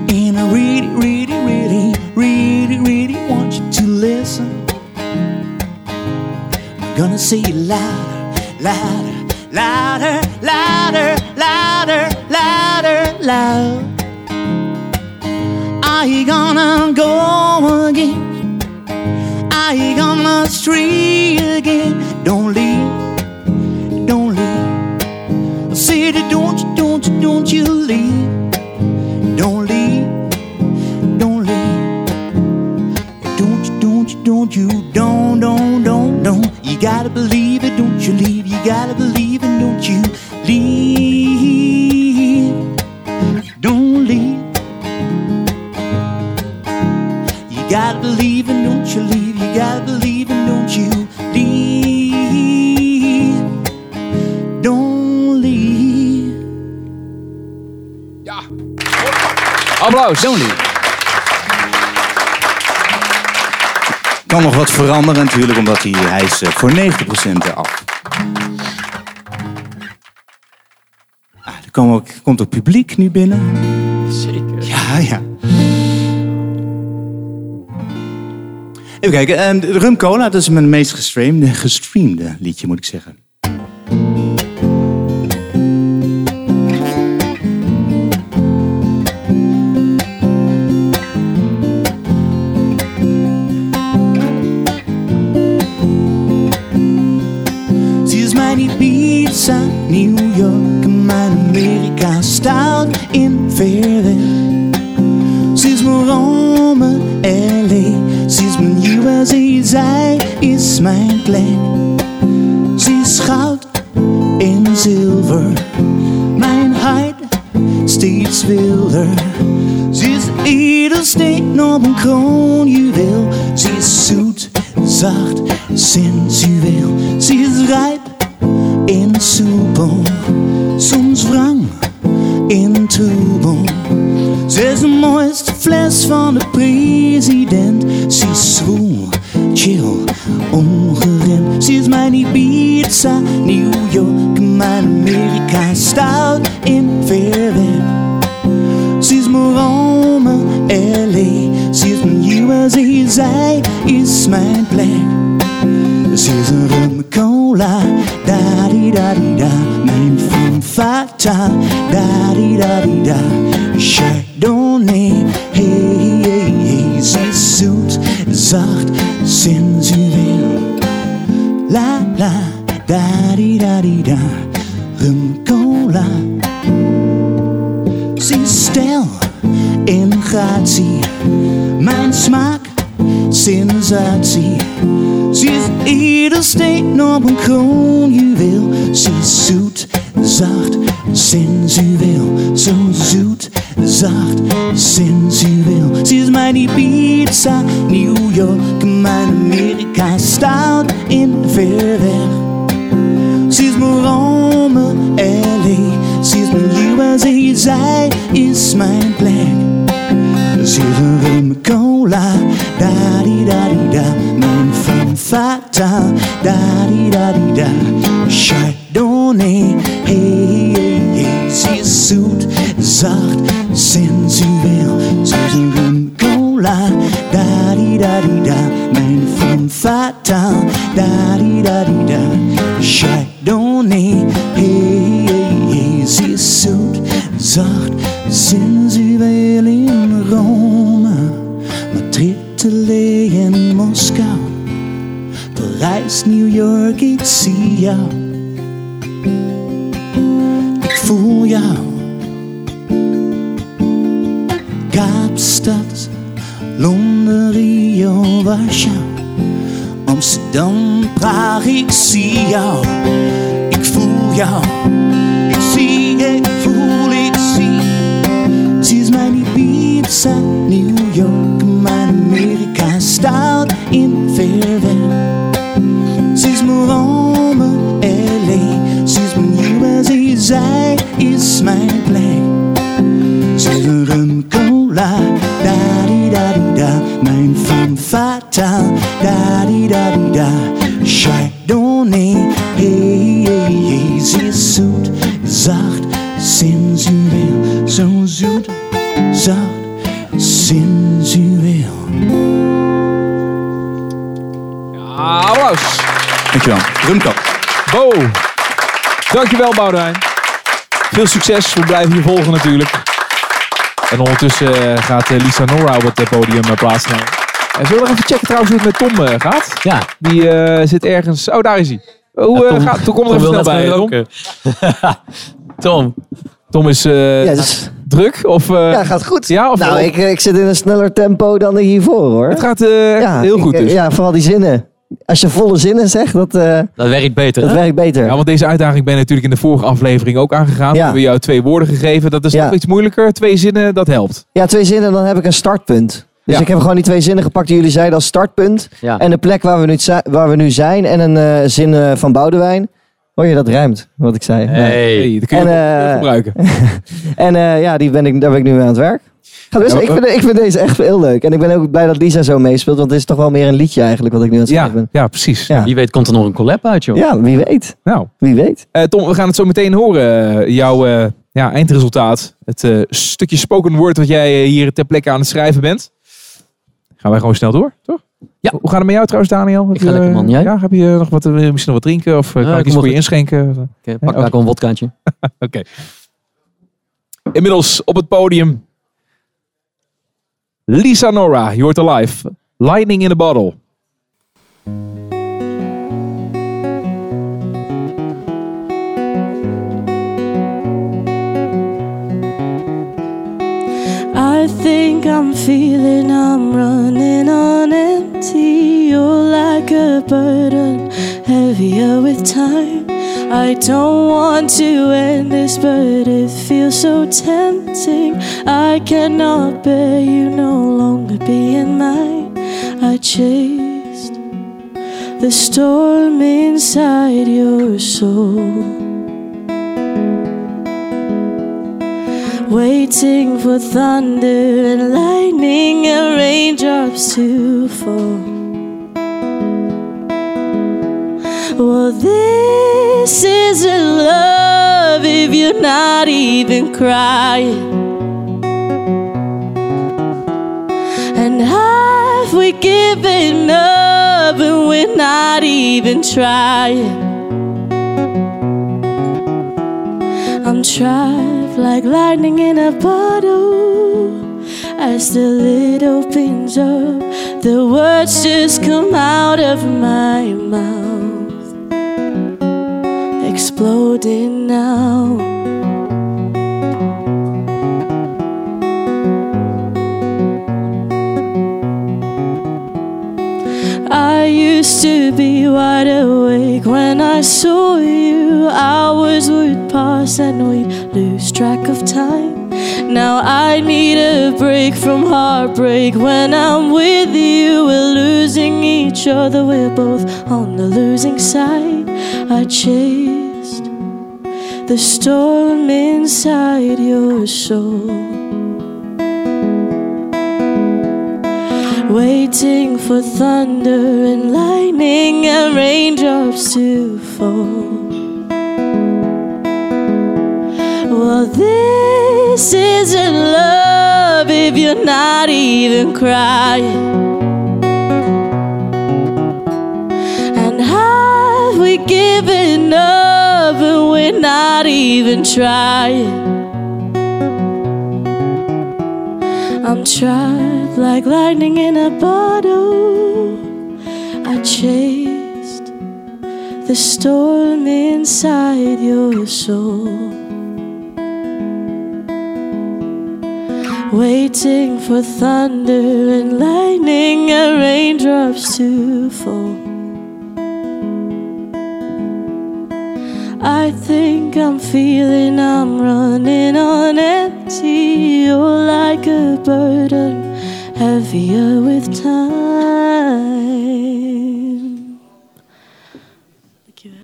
And I really, really, really, really, really want you to listen. I'm gonna say it louder, louder, louder, louder, louder, louder. Are you gonna go again? Are you gonna stray again? Don't leave, don't leave. I said, don't you, don't you, don't you leave. Don't leave, don't leave. Don't you, don't you, don't you, don't, don't, don't, don't. You gotta believe it, don't you leave. You gotta believe it, don't you leave. Applaus. Leave. Kan nog wat veranderen natuurlijk, omdat hij, hij is eh, voor 90% eraf. Ah, er komen ook, komt ook publiek nu binnen. Zeker. Ja, ja. Even kijken, ehm, de Rum Cola, dat is mijn meest gestreamde, gestreamde liedje, moet ik zeggen. Mijn plek. She's goud en zilver, mijn hart steeds wilder. She's edelsteen op een kroonjuweel, da di da, mijn femme fatale. Da di da di da, Chardonnay. Hey, hey, hey, ze zoet, zacht, sensueel. La la, da di da di da, rum cola. Ze is en gratie, mijn smaak, sensatie. Ze is edelsteen op een kroonjuweel. Ze is zoet, zacht, sensueel. Zo zoet, zacht, sensueel. Ze is mijn Ibiza, New York, mijn Amerika. Stout in ver weg. Ze is Rome, L.A. Ze is mijn USA, zij is mijn plek. Rum cola, da di da di da, mijn fatale, da di da di da, Chardonnay, hey hey hey, ze is zoet, zacht, sensueel, rum cola, da di da di da, mijn fatale, da di da di da, Chardonnay, hey hey hey, ze is zoet, zacht, York, ik zie jou, ik voel jou. Kaapstad, Londen, Rio, Warschau, Amsterdam, Praag, ik zie jou, ik voel jou. Ik zie, ik voel, ik zie. Ze is mijn Ibiza, New York, mijn Amerika, stout in ver Dankjewel, Boudewijn. Veel succes. We blijven je volgen natuurlijk. En ondertussen eh, gaat eh, Lisa Nora op het eh, podium plaatsnemen. En zullen we nog even checken trouwens hoe het met Tom eh, gaat? Ja. Die eh, zit ergens... Oh, daar is hij. Hoe Tom- gaat Tom? Kom er Tom even snel bij. Tom. Tom. Tom is eh, Ja, dus, druk? Of, eh, ja, gaat goed. ja, of nou, ik, ik zit in een sneller tempo dan hiervoor hoor. Het gaat eh, heel ik- goed dus. Ja, vooral die zinnen. Als je volle zinnen zegt, dat, eh, Dat werkt beter. dat hè? werkt beter. Ja, want deze uitdaging ben je natuurlijk in de vorige aflevering ook aangegaan. We hebben jou twee woorden gegeven. Dat is Ja. nog iets moeilijker. Twee zinnen, dat helpt. Ja, twee zinnen, dan heb ik een startpunt. Dus Ja. ik heb gewoon die twee zinnen gepakt die jullie zeiden als startpunt. Ja. En de plek waar we nu, waar we nu zijn. En een eh, zin eh, van Boudewijn. Hoor je, dat rijmt, wat ik zei. Hey, dat kun je En, ook gebruiken. En eh, ja, die ben ik, daar ben ik nu mee aan het werk. Dus, ik, vind, ik vind deze echt heel leuk. En ik ben ook blij dat Lisa zo meespeelt. Want het is toch wel meer een liedje eigenlijk wat ik nu aan het schrijven Ja, ben. ja, precies. Ja. Wie weet komt er nog een collab uit, joh. Ja, wie weet. Nou, Wie weet. eh, Tom, we gaan het zo meteen horen. eh, jouw eh, ja, eindresultaat. Het eh, stukje spoken word wat jij eh, hier ter plekke aan het schrijven bent. Gaan wij gewoon snel door, toch? Ja. Hoe gaat het met jou trouwens, Daniel? Heb ga lekker, eh, man. Jij? Ja, heb je nog wat, eh, misschien nog wat drinken? Of eh, Ja, kan ik ik iets voor je inschenken? Oké, pak daar gewoon een wodkaantje. Oké. Inmiddels op het podium. Lisa Nora, je hoort er live. Lightning in a bottle. I think I'm feeling I'm running on empty. You're like a burden, heavier with. I don't want to end this, but it feels so tempting. I cannot bear you no longer being mine. I chased the storm inside your soul. Waiting for thunder and lightning and raindrops to fall. Well, this isn't love if you're not even crying. And have we given up and we're not even trying? I'm trapped like lightning in a bottle. As the lid opens up, the words just come out of my mouth, exploding now. I used to be wide awake when I saw you. Hours would pass and we'd lose track of time. Now I need a break from heartbreak. When I'm with you, we're losing each other. We're both on the losing side. I chased the storm inside your soul. Waiting for thunder and lightning and raindrops to fall. Well, this isn't love if you're not even crying. Given up and we're not even trying? I'm trapped like lightning in a bottle. I chased the storm inside your soul. Waiting for thunder and lightning and raindrops to fall. I think I'm feeling I'm running on empty. You're like a burden, heavier with time.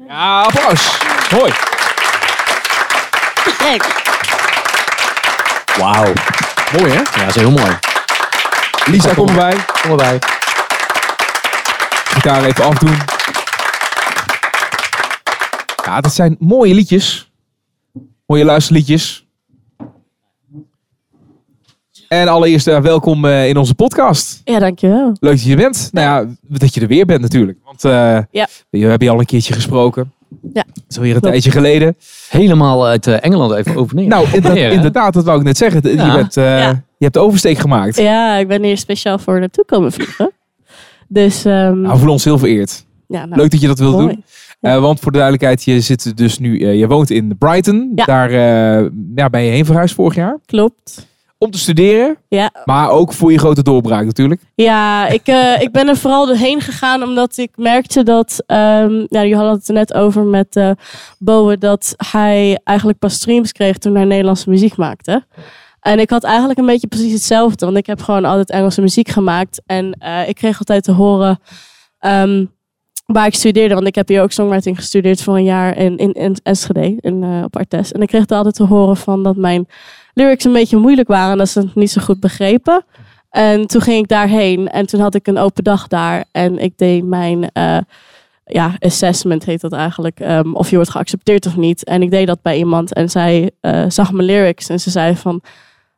Ja, applaus. Mooi. Wauw. Mooi hè? Ja, dat is heel mooi. Lisa, kom erbij. Kom erbij. Gitaar even afdoen. Ja, dat zijn mooie liedjes. Mooie luisterliedjes. En allereerst eh, welkom eh, in onze podcast. Ja, dankjewel. Leuk dat je er bent. Nou ja, dat je er weer bent natuurlijk. Want eh Ja. we hebben je al een keertje gesproken. Ja. Dat is alweer een Klopt. tijdje geleden. Helemaal uit eh, Engeland even overnemen. Nou, inderdaad, dat wou ik net zeggen. Je, bent, eh, Ja. je hebt de oversteek gemaakt. Ja, ik ben hier speciaal voor naartoe komen vliegen. Dus, ehm Nou, we voelen ons heel vereerd. ja, nou, Leuk dat je dat wilt mooi. doen. Eh, want voor de duidelijkheid, je zit dus nu, eh, je woont in Brighton. Ja. Daar eh, ja, ben je heen verhuisd vorig jaar. Klopt. Om te studeren, Ja, maar ook voor je grote doorbraak natuurlijk. ja ik, ik ben er vooral doorheen gegaan omdat ik merkte dat, ehm ja, je had het er net over met Bowen, dat hij eigenlijk pas streams kreeg toen hij Nederlandse muziek maakte. En ik had eigenlijk een beetje precies hetzelfde, want ik heb gewoon altijd Engelse muziek gemaakt. En ik kreeg altijd te horen ehm, waar ik studeerde, want ik heb hier ook songwriting gestudeerd voor een jaar in, in, in in, eh, op Artes. En ik kreeg altijd te horen van dat mijn lyrics een beetje moeilijk waren en dat ze het niet zo goed begrepen. En toen ging ik daarheen en toen had ik een open dag daar en ik deed mijn eh, ja, assessment heet dat eigenlijk, ehm, of je wordt geaccepteerd of niet. En ik deed dat bij iemand en zij eh, zag mijn lyrics en ze zei van,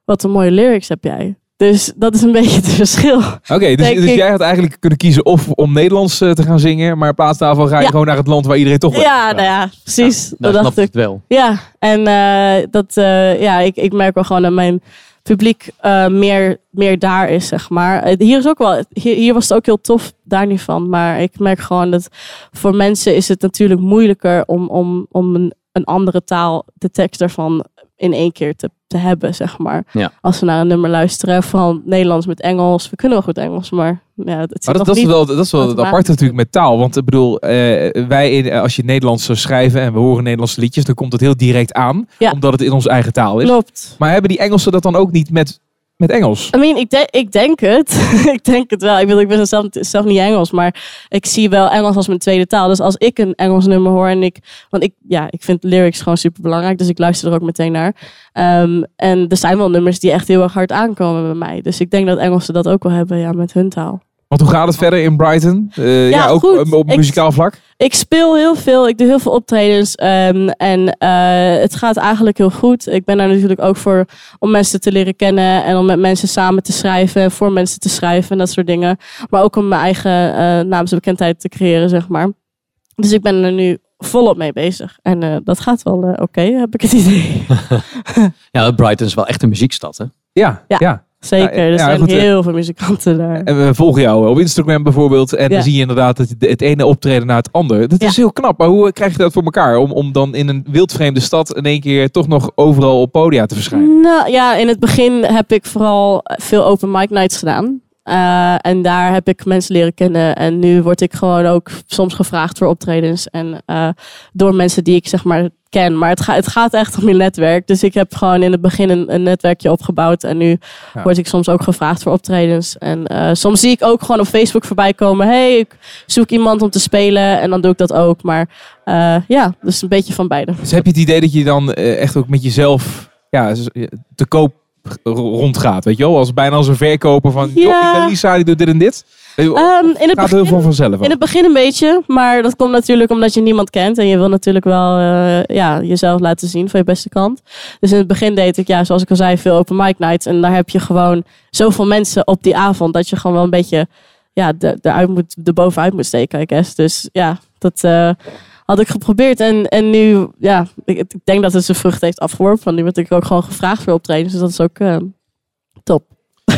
wat een mooie lyrics heb jij. Dus dat is een beetje het verschil. Oké, dus, dus jij had eigenlijk kunnen kiezen of om Nederlands eh, te gaan zingen. Maar in plaats daarvan ga je Ja. gewoon naar het land waar iedereen toch Ja, nou ja, precies. Dat snap dacht ik ik. het wel. Ja, en eh, dat, eh, ja, ik, ik merk wel gewoon dat mijn publiek eh, meer, meer daar is, zeg maar. Hier, is ook wel, hier, hier was het ook heel tof, daar niet van. Maar ik merk gewoon dat voor mensen is het natuurlijk moeilijker om, om, om een, een andere taal, de tekst ervan in één keer te, te hebben, zeg maar. Ja. Als we naar een nummer luisteren, vooral Nederlands met Engels. We kunnen wel goed Engels, maar ja, het Maar dat, is wel, dat is wel het aparte natuurlijk met taal. Want ik bedoel, eh, wij in, als je Nederlands zou schrijven en we horen Nederlandse liedjes, dan komt het heel direct aan. Ja. Omdat het in onze eigen taal is. Klopt. Maar hebben die Engelsen dat dan ook niet met, met Engels? Mean, ik, denk ik denk het. ik denk het wel. Ik, bedoel, ik ben zelf, zelf niet Engels, maar ik zie wel Engels als mijn tweede taal. Dus als ik een Engels nummer hoor en ik... Want ik, ja, ik vind lyrics gewoon super belangrijk, dus ik luister er ook meteen naar. Ehm, en er zijn wel nummers die echt heel erg hard aankomen bij mij. Dus ik denk dat Engelsen dat ook wel hebben, ja, met hun taal. Want hoe gaat het verder in Brighton? Eh, ja, Ja, ook goed. eh, op Ik- muzikaal vlak? Ik speel heel veel, ik doe heel veel optredens ehm, en eh, het gaat eigenlijk heel goed. Ik ben daar natuurlijk ook voor om mensen te leren kennen en om met mensen samen te schrijven en voor mensen te schrijven en dat soort dingen. Maar ook om mijn eigen eh naamsbekendheid te creëren, zeg maar. Dus ik ben er nu volop mee bezig. En eh, dat gaat wel eh, oké, heb ik het idee. Ja, Brighton is wel echt een muziekstad, hè? Ja, ja. Ja. Zeker, Ja, er ja, zijn goed, eh, heel veel muzikanten daar. En we volgen jou op Instagram bijvoorbeeld. En Ja. dan zie je inderdaad het, het ene optreden naar het andere. Dat is heel knap. Maar hoe krijg je dat voor elkaar? Om, om dan in een wildvreemde stad in één keer toch nog overal op podia te verschijnen. Nou ja, in het begin heb ik vooral veel open mic nights gedaan. Eh, en daar heb ik mensen leren kennen. En nu word ik gewoon ook soms gevraagd voor optredens. En eh, door mensen die ik zeg maar ken. Maar het, ga, het gaat echt om je netwerk. Dus ik heb gewoon in het begin een, een netwerkje opgebouwd. En nu Ja. word ik soms ook gevraagd voor optredens. En eh, soms zie ik ook gewoon op Facebook voorbij komen. hey, ik zoek iemand om te spelen. En dan doe ik dat ook. Maar ja, dus een beetje van beide. Dus heb je het idee dat je dan echt ook met jezelf ja, te koop rondgaat? Weet je wel? Als bijna als een verkoper van, Ja. joh, ik ben Lisa, die doet dit en dit. Ehm, in het gaat begin- heel veel vanzelf. In het begin een beetje, maar dat komt natuurlijk omdat je niemand kent. En je wil natuurlijk wel eh, ja, jezelf laten zien van je beste kant. Dus in het begin deed ik, ja, zoals ik al zei, veel open mic nights. En daar heb je gewoon zoveel mensen op die avond dat je gewoon wel een beetje ja, de, eruit moet, er bovenuit moet steken, I guess. Dus ja, dat eh, had ik geprobeerd. En, en nu, ja, ik, ik denk dat het zijn vrucht heeft afgeworpen. Want nu word ik ook gewoon gevraagd voor optredens. Dus dat is ook eh, top.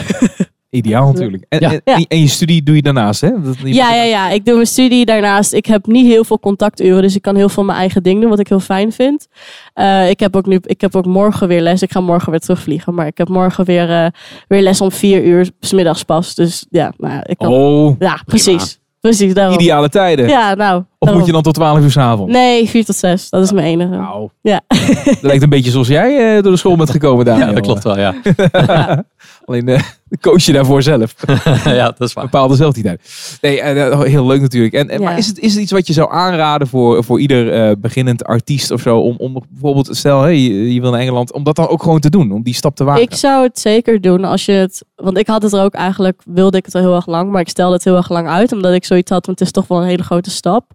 Ideaal natuurlijk. En, Ja. en, je studie doe je daarnaast, hè? Dat, Ja, ja, ja. Ik doe mijn studie daarnaast. Ik heb niet heel veel contacturen, dus ik kan heel veel mijn eigen ding doen, wat ik heel fijn vind. Eh, ik, heb ook nu, ik heb ook morgen weer les. Ik ga morgen weer terugvliegen, maar ik heb morgen weer, eh, weer les om vier uur, 's middags pas. Dus ja, nou, ik kan... Oh, ja, precies. Precies, daarom. ideale tijden. Ja, nou. Of daarom. moet je dan tot 12 uur s'avonds? Nee, vier tot zes. Dat is mijn enige. Nou, Ja. dat lijkt een beetje zoals jij eh, door de school bent gekomen, Daniel. Ja, dat klopt wel, ja. Alleen eh, coach je daarvoor zelf. ja, dat is waar. Bepaalde zelf die tijd. Nee, eh, eh, heel leuk natuurlijk. En, en, Ja. Maar is het, is het iets wat je zou aanraden voor, voor ieder eh, beginnend artiest of zo? Om, om bijvoorbeeld, stel hey, je, je wil naar Engeland, om dat dan ook gewoon te doen. Om die stap te wagen. Ik zou het zeker doen als je het. Want ik had het er ook eigenlijk, wilde ik het al heel erg lang, maar ik stelde het heel erg lang uit, omdat ik zoiets had, want het is toch wel een hele grote stap.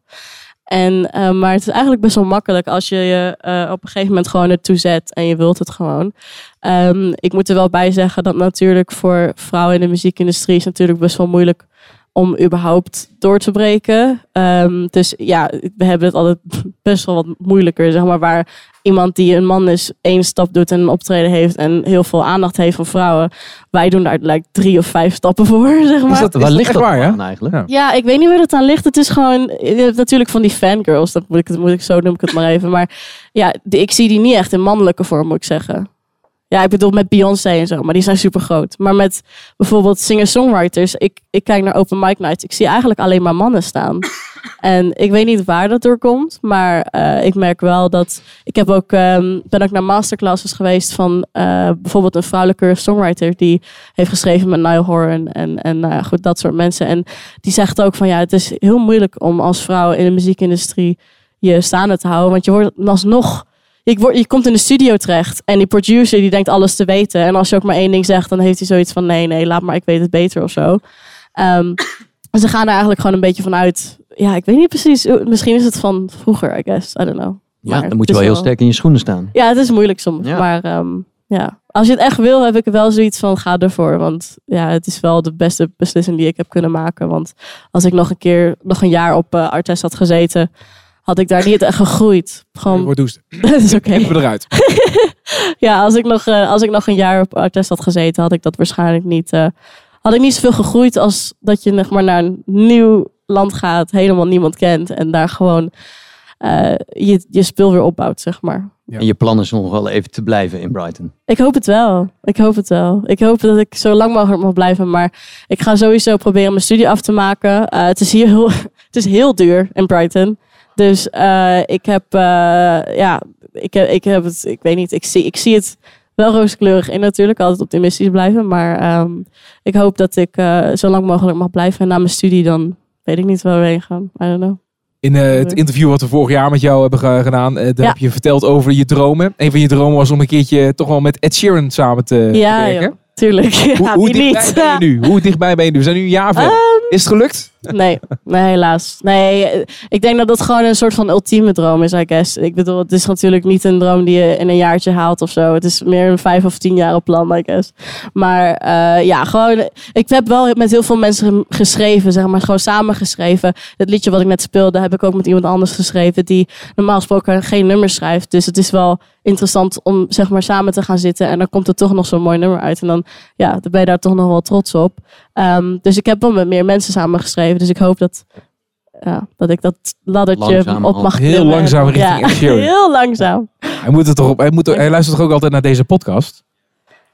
En, eh, maar het is eigenlijk best wel makkelijk als je je eh, op een gegeven moment gewoon ertoe zet en je wilt het gewoon. Ehm, ik moet er wel bij zeggen dat natuurlijk voor vrouwen in de muziekindustrie is natuurlijk best wel moeilijk om überhaupt door te breken. Ehm, dus ja, we hebben het altijd best wel wat moeilijker, zeg maar, waar iemand die een man is één stap doet en een optreden heeft en heel veel aandacht heeft van vrouwen. Wij doen daar lijkt drie of vijf stappen voor, zeg maar. Is dat, Waar dat ligt dat waar, ja? eigenlijk? Ja. Ja, ik weet niet waar het aan ligt. Het is gewoon je hebt natuurlijk van die fangirls. Dat moet ik, dat moet ik zo noem ik het maar even. Maar ja, ik zie die niet echt in mannelijke vorm, moet ik zeggen. Ja, ik bedoel met Beyoncé en zo, maar die zijn super groot. Maar met bijvoorbeeld singer-songwriters, ik, ik kijk naar open mic nights, ik zie eigenlijk alleen maar mannen staan. En ik weet niet waar dat door komt, maar eh, ik merk wel dat. Ik heb ook, ehm, ben ook naar masterclasses geweest van eh, bijvoorbeeld een vrouwelijke songwriter die heeft geschreven met Niall Horan en, en nou ja, goed, dat soort mensen. En die zegt ook van ja, het is heel moeilijk om als vrouw in de muziekindustrie je staande te houden, want je wordt alsnog. Je, wordt, je komt in de studio terecht en die producer die denkt alles te weten. En als je ook maar één ding zegt, dan heeft hij zoiets van nee, nee, laat maar, ik weet het beter of zo. Ehm, en ze gaan er eigenlijk gewoon een beetje vanuit. Ja, ik weet niet precies. Misschien is het van vroeger, I guess. I don't know. Ja, Maar dan moet je wel heel sterk in je schoenen staan. Ja, het is moeilijk soms. Ja. Maar ehm, ja, als je het echt wil, heb ik wel zoiets van ga ervoor. Want ja, het is wel de beste beslissing die ik heb kunnen maken. Want als ik nog een keer, nog een jaar op uh, Artes had gezeten, had ik daar niet echt gegroeid. Gewoon, Wordt doest. dat is oké. We eruit. ja, als ik, nog, eh, als ik nog een jaar op Artes had gezeten, had ik dat waarschijnlijk niet. eh, had ik niet zoveel gegroeid als dat je nog maar naar een nieuw land gaat, helemaal niemand kent en daar gewoon eh, je, je speel weer opbouwt, zeg maar. Ja. En je plan is nog wel even te blijven in Brighton. Ik hoop het wel. Ik hoop het wel. Ik hoop dat ik zo lang mogelijk mag blijven. Maar ik ga sowieso proberen mijn studie af te maken. Eh, het, is hier heel, het is heel duur in Brighton. Dus eh, ik heb, uh, ja, ik heb, ik heb het, ik weet niet, ik zie, ik zie het wel rooskleurig in natuurlijk. Altijd optimistisch blijven. Maar um, ik hoop dat ik uh, zo lang mogelijk mag blijven. En na mijn studie dan weet ik niet waar we heen gaan. I don't know. In uh, het interview wat we vorig jaar met jou hebben ge gedaan, uh, daar ja. heb je verteld over je dromen. Een van je dromen was om een keertje toch wel met Ed Sheeran samen te ja, werken. Joh, tuurlijk. Hoe, ja, hoe dichtbij ben je nu? Hoe dichtbij ben je nu? We zijn nu een jaar verder. Um, is het gelukt? Nee, nee, helaas. Nee, ik denk dat dat gewoon een soort van ultieme droom is, I guess. Ik bedoel, het is natuurlijk niet een droom die je in een jaartje haalt of zo. Het is meer een vijf of tien jaren plan, I guess. Maar eh, ja, gewoon... Ik heb wel met heel veel mensen geschreven, zeg maar. Gewoon samengeschreven. Het liedje wat ik net speelde, heb ik ook met iemand anders geschreven... die normaal gesproken geen nummers schrijft. Dus het is wel interessant om, zeg maar, samen te gaan zitten. En dan komt er toch nog zo'n mooi nummer uit. En dan, ja, dan ben je daar toch nog wel trots op. Ehm, dus ik heb wel met meer mensen samengeschreven. Dus ik hoop dat, ja, dat ik dat laddertje Langzaam op mag Heel langzaam richting ja, heel langzaam. Hij, moet er toch op, hij, moet hij luistert toch ook altijd naar deze podcast?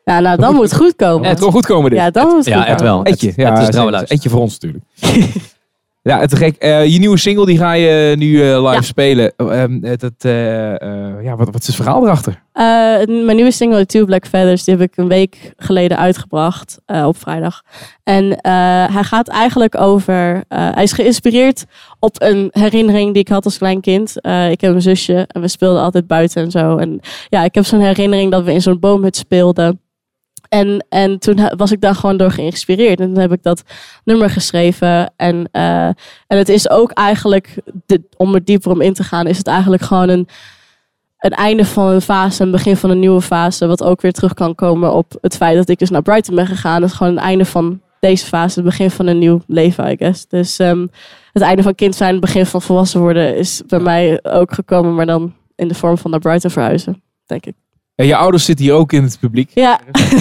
Ja, nou, dan moet het goed komen. Het kan goed komen dit. Ja, dan moet het Ja, goed Ed komen. wel. Etje. Het- Ja, het is het trouwe is luister. Etje voor ons natuurlijk. ja, het gek. Eh, je nieuwe single die ga je nu eh, live Ja. spelen. Eh, ehm, eh, eh, ja, wat, wat is het verhaal erachter? Mijn nieuwe single, Two Black Feathers, die heb ik een week geleden uitgebracht op vrijdag. En hij gaat eigenlijk over. hij is geïnspireerd op een herinnering die ik had als klein kind. Ik heb een zusje en we speelden altijd buiten en zo. En ja, ik heb zo'n herinnering dat we in zo'n boomhut speelden. En, en toen was ik daar gewoon door geïnspireerd. En toen heb ik dat nummer geschreven. En, eh, en het is ook eigenlijk, de, om er dieper om in te gaan, is het eigenlijk gewoon een, een einde van een fase, een begin van een nieuwe fase. Wat ook weer terug kan komen op het feit dat ik dus naar Brighton ben gegaan. Het is gewoon het einde van deze fase, het begin van een nieuw leven, I guess. Dus ehm, het einde van kind zijn, het begin van volwassen worden is bij mij ook gekomen. Maar dan in de vorm van naar Brighton verhuizen, denk ik. Je ouders zitten hier ook in het publiek. Ja,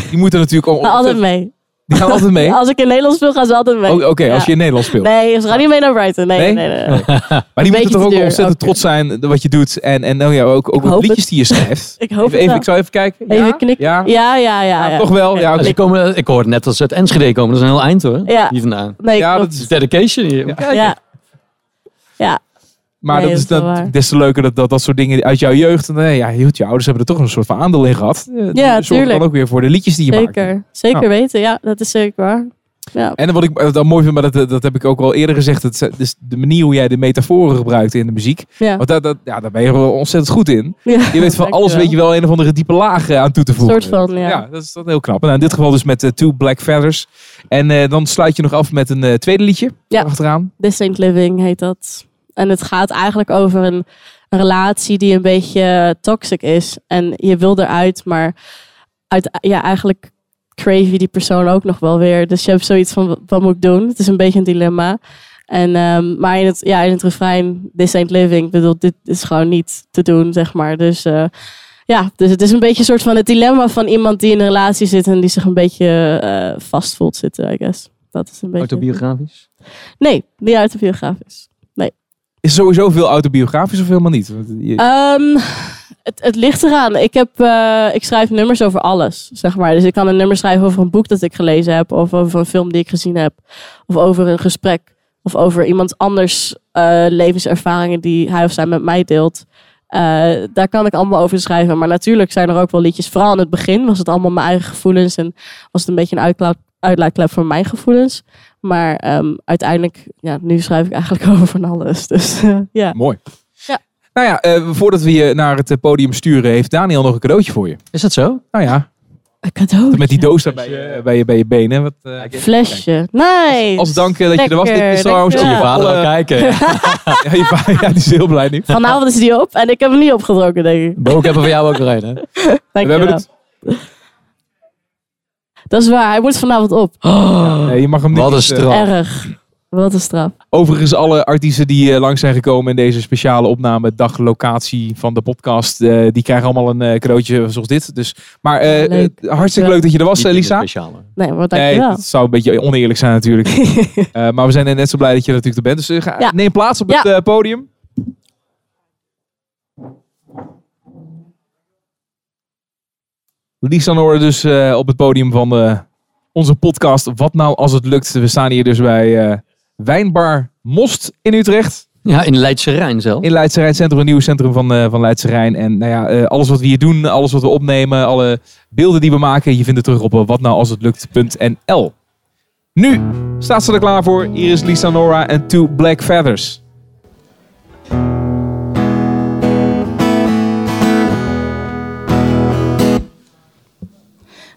Die moeten natuurlijk... al- maar altijd mee. Die gaan altijd mee? Als ik in Nederland speel, gaan ze altijd mee. Oh, Oké, als Ja. je in Nederland speelt. Nee, ze gaan niet mee naar Brighton. Nee, Nee? nee, nee. nee. Maar die moeten toch ook duur, ontzettend trots zijn wat je doet. En, en nou ja, ook, ook de liedjes het. die je schrijft. Ik hoop even, even, ik zal even kijken. Even ja? knikken. Ja? Ja, ja, ja. ja. toch wel? Ja. Ze komen, ik hoorde net dat ze uit Enschede komen. Dat is een heel eind hoor. Ja. Hier vandaan. Nee, Ja, klopt. dat is- Dedication hier. Ja. Ja. Maar Nee, dat is dat des te leuker dat, dat dat soort dingen uit jouw jeugd. En, eh, ja, je je ouders hebben er toch een soort van aandeel in gehad. Eh, Ja, zorgen tuurlijk. dan ook weer voor de liedjes die je maakt. Zeker. Zeker weten. Ja, dat is zeker waar. Ja. En wat ik dan mooi vind, maar dat, dat heb ik ook al eerder gezegd. Het, is- dus de manier hoe jij de metaforen gebruikt in de muziek. Ja. Want dat, dat, ja, daar ben je wel ontzettend goed in. Ja, Je weet van alles weet je wel een of andere diepe laag eh, aan toe te voegen. Soort van, ja. Ja, dat is dat heel knap. Nou, in dit geval dus met Two Black Feathers. En dan sluit je nog af met een tweede liedje. Ja. Achteraan. This Ain't Living heet dat. En het gaat eigenlijk over een, een relatie die een beetje toxic is. En je wil eruit, maar uit, ja, eigenlijk crave je die persoon ook nog wel weer. Dus je hebt zoiets van, wat moet ik doen? Het is een beetje een dilemma. En, ehm, maar in het, ja, in het refrein, this ain't living. Ik bedoel, dit is gewoon niet te doen, zeg maar. Dus eh, ja, dus het is een beetje een soort van het dilemma van iemand die in een relatie zit en die zich een beetje eh, vast voelt zitten, I guess. Dat is een beetje... Autobiografisch. Nee, niet autobiografisch. Is sowieso veel autobiografisch of helemaal niet? Ehm, het, ligt eraan. Ik, heb, eh, ik schrijf nummers over alles, zeg maar. Dus ik kan een nummer schrijven over een boek dat ik gelezen heb. Of over een film die ik gezien heb. Of over een gesprek. Of over iemand anders eh, levenservaringen die hij of zij met mij deelt. Eh, daar kan ik allemaal over schrijven. Maar natuurlijk zijn er ook wel liedjes. Vooral in het begin was het allemaal mijn eigen gevoelens. En was het een beetje een uitlaat, uitlaatklep voor mijn gevoelens. Maar ehm, uiteindelijk, ja, nu schrijf ik eigenlijk over van alles. Dus eh, ja. Mooi. Ja. Nou ja, eh, voordat we je naar het eh, podium sturen, heeft Daniel nog een cadeautje voor je. Is dat zo? Nou ja, Een cadeau. met die doos daar bij, je- bij, je, bij je benen. Wat, eh, Flesje. Nice. als dank dat je er was. Dit is trouwens Je vader al kijken. Ja, je vader ja, die is heel blij nu. Vanavond is die op en ik heb hem niet opgedronken, denk ik. Book hebben voor jou ook nog een. Hè? Dank We je hebben wel. het. Dat is waar, hij moet vanavond op. Nee, je mag hem niet. Wat een straf. Erg. Wat een straf. Overigens, alle artiesten die eh, langs zijn gekomen in deze speciale opname, daglocatie van de podcast, eh, die krijgen allemaal een eh, cadeautje zoals dit. Dus, maar Leuk. hartstikke leuk dat je er was, Niet de Lisa. speciale. Nee, dank Nee, het zou een beetje oneerlijk zijn natuurlijk. Eh, maar we zijn net zo blij dat je er natuurlijk er bent. Dus ga, Ja. neem plaats op het Ja. podium. Lisa Noor dus eh, op het podium van eh, onze podcast. Wat nou als het lukt? We staan hier dus bij eh, Wijnbar Most in Utrecht. Ja, in Leidse Rijn zelf. In Leidse Rijn Centrum, een nieuw centrum van, eh, van Leidse Rijn. En nou ja, alles wat we hier doen, alles wat we opnemen, alle beelden die we maken, je vindt het terug op watnoualshetlukt.nl. Nu staat ze er klaar voor. Hier is Lisa Nora en Two Black Feathers.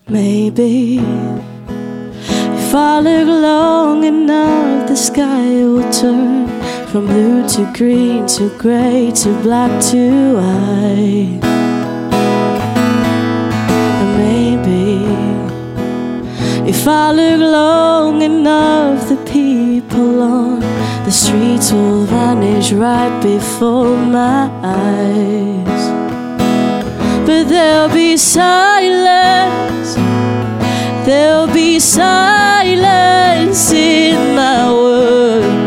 Maybe if I look long enough, the sky will turn from blue to green to gray to black to white. And maybe if I look long enough, the people on the streets will vanish right before my eyes. But there'll be silence, there'll be silence in my words.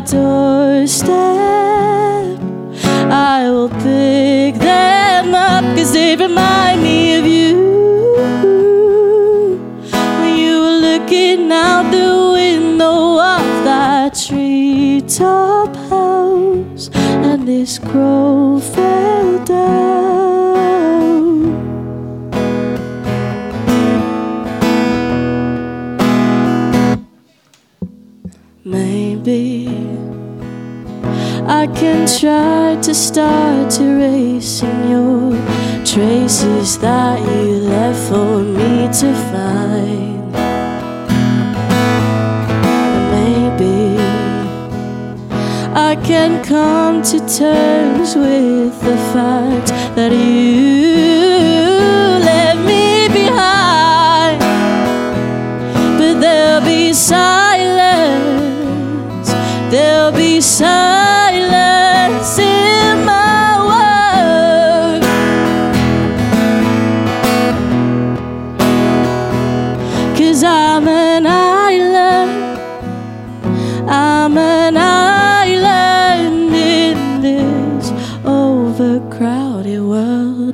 Doorstep, I will pick them up cause they remind me of you. When you were looking out the window of that treetop house, and this crow fell down. I can try to start erasing your traces that you left for me to find. Maybe I can come to terms with the fact that you left me behind. But there'll be silence,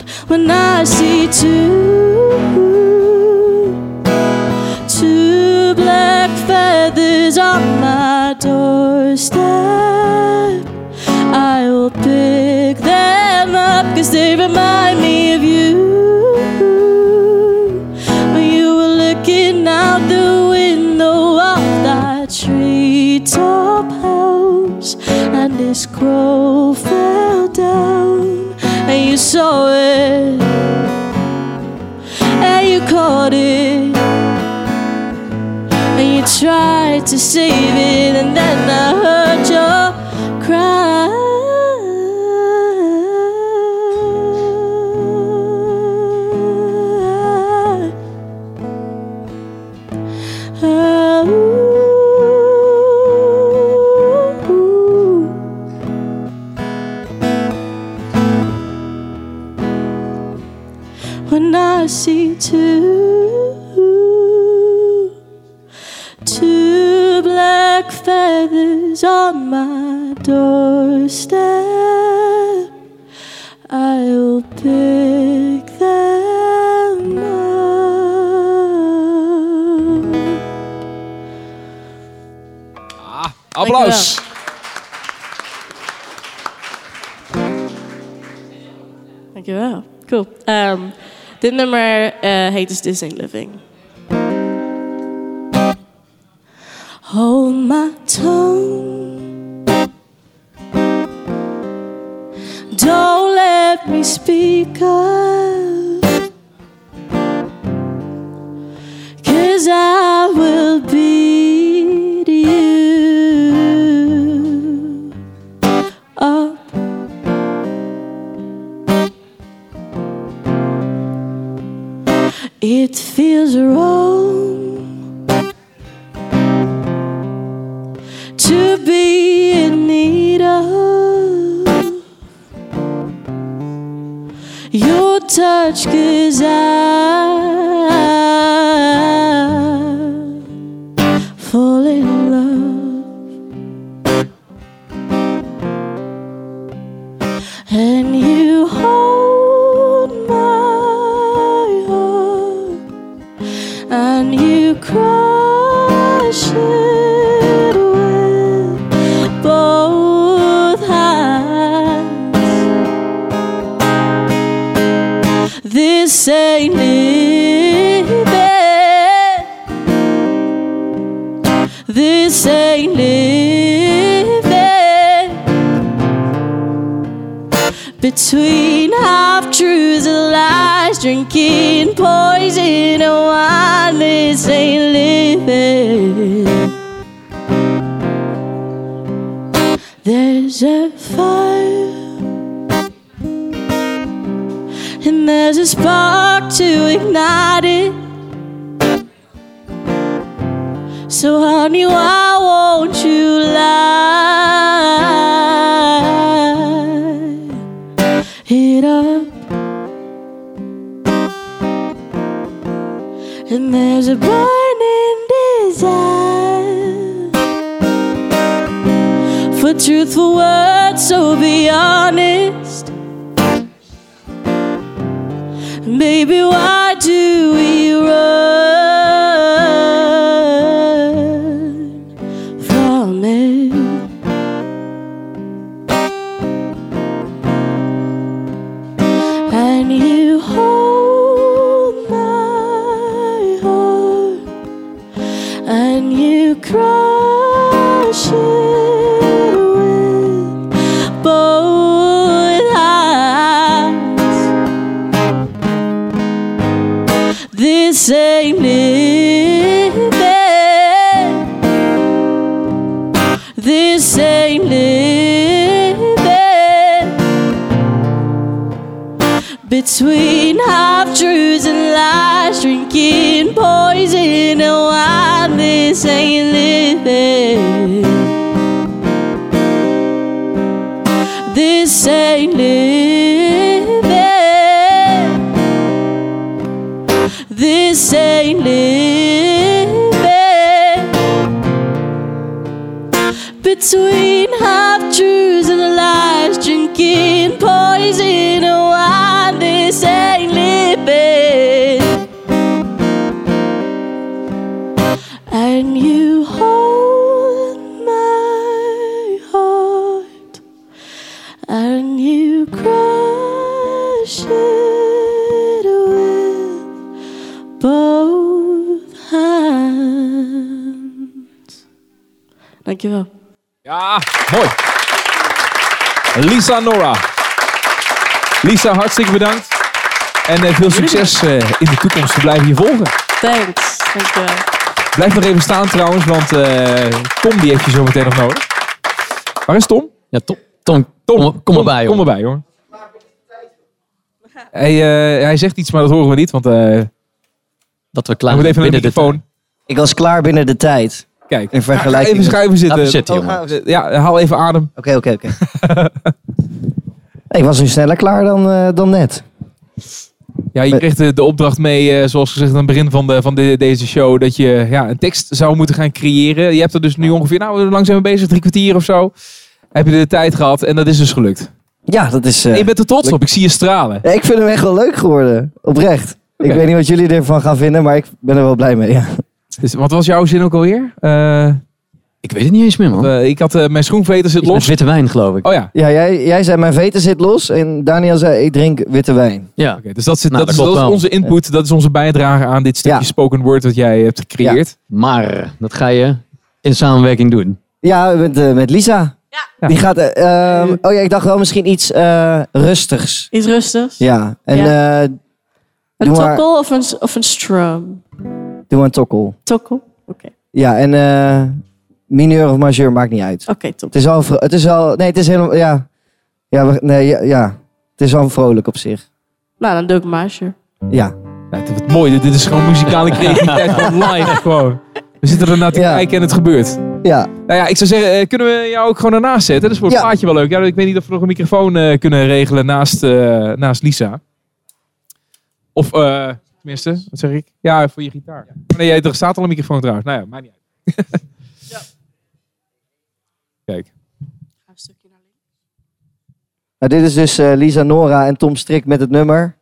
world. When I see two, two black feathers on my doorstep, I will pick them up cause they remind me of you. When you were looking out the window of that treetop house, and this crow saw it, and you caught it, and you tried to save it, and then I heard your cry. Two, two black feathers on my doorstep, I will pick them up. Ah, Applaus. Dankjewel. Cool. Ehm, dit nummer eh, heet dus This Ain't Living. Hold my tongue. Don't let me speak up. Cause I will beat It feels wrong to be in need of your touch, cause I me. Ja, mooi. Lisa Nora. Lisa, hartstikke bedankt. En eh, veel succes eh, in de toekomst. We blijven je volgen. Thanks. Dankjewel. Blijf nog even staan trouwens, want eh, Tom die heeft je zo meteen nog nodig. Waar is Tom? Ja, Tom. Tom, kom, kom erbij, Kom hoor. erbij, hoor. Hij, eh, hij zegt iets, maar dat horen we niet, want eh Dat we klaar moet zijn even naar de binnen de microfoon. Ik was klaar binnen de tijd. Kijk, In ga vergelijking. even schuiven zitten. Laten we zitten, Oh, jongen. gaan we zitten? Ja, haal even adem. Oké, oké, oké. Ik was nu sneller klaar dan, eh, dan net. Ja, je kreeg de, de opdracht mee, eh, zoals gezegd aan het begin van, de, van de, deze show, dat je ja, een tekst zou moeten gaan creëren. Je hebt er dus nu ongeveer, nou, lang zijn we bezig? Drie kwartier of zo. Heb je de tijd gehad en dat is dus gelukt. Ja, dat is... eh, En je bent er trots op, ik zie je stralen. ja, ik vind hem echt wel leuk geworden. Oprecht. Ik weet niet wat jullie ervan gaan vinden, maar ik ben er wel blij mee. Ja. Dus, wat was jouw zin ook alweer? Eh, Ik weet het niet eens meer, man. eh, ik had eh, mijn schoenveter zit met los. witte wijn, geloof ik. Oh ja, Ja, jij, jij zei mijn veten zit los en Daniel zei ik drink witte wijn. Ja. oké. dus dat, zit, Nou, dat, dat is, dat onze input, dat is onze bijdrage aan dit stukje Ja. spoken word dat jij hebt gecreëerd. Maar dat ga je in samenwerking doen. Ja, met, met Lisa. Ja. Die gaat... eh, ehm, oh ja, ik dacht wel misschien iets eh, rustigs. Iets rustigs. Ja, en Ja. eh, Een maar- tokkel of een, of een strum? Doe een tokkel. Tokkel? Oké, Ja, en eh mineur of majeur maakt niet uit. oké, top. Het is al, het is al, nee, het is helemaal, ja, ja, nee, ja, ja. het is al vrolijk op zich. Nou, dan doe ik Marshall. Ja, Ja, het wordt mooi, dit, is gewoon muzikale creativiteit van live gewoon. We zitten er naar te Ja. kijken en het gebeurt. ja, Nou ja, ik zou zeggen, eh, kunnen we jou ook gewoon ernaast zetten? Dat is voor het Ja. plaatje wel leuk. Ja, ik weet niet of we nog een microfoon eh, kunnen regelen naast, eh, naast Lisa. Of, eh, tenminste, wat zeg ik? Ja, voor je gitaar. Oh, Nee, er staat al een microfoon trouwens. Nou ja, maakt niet uit. Kijk. Ga een stukje naar links. nou, dit is dus eh, Lisa Nora en Tom Strik met het nummer.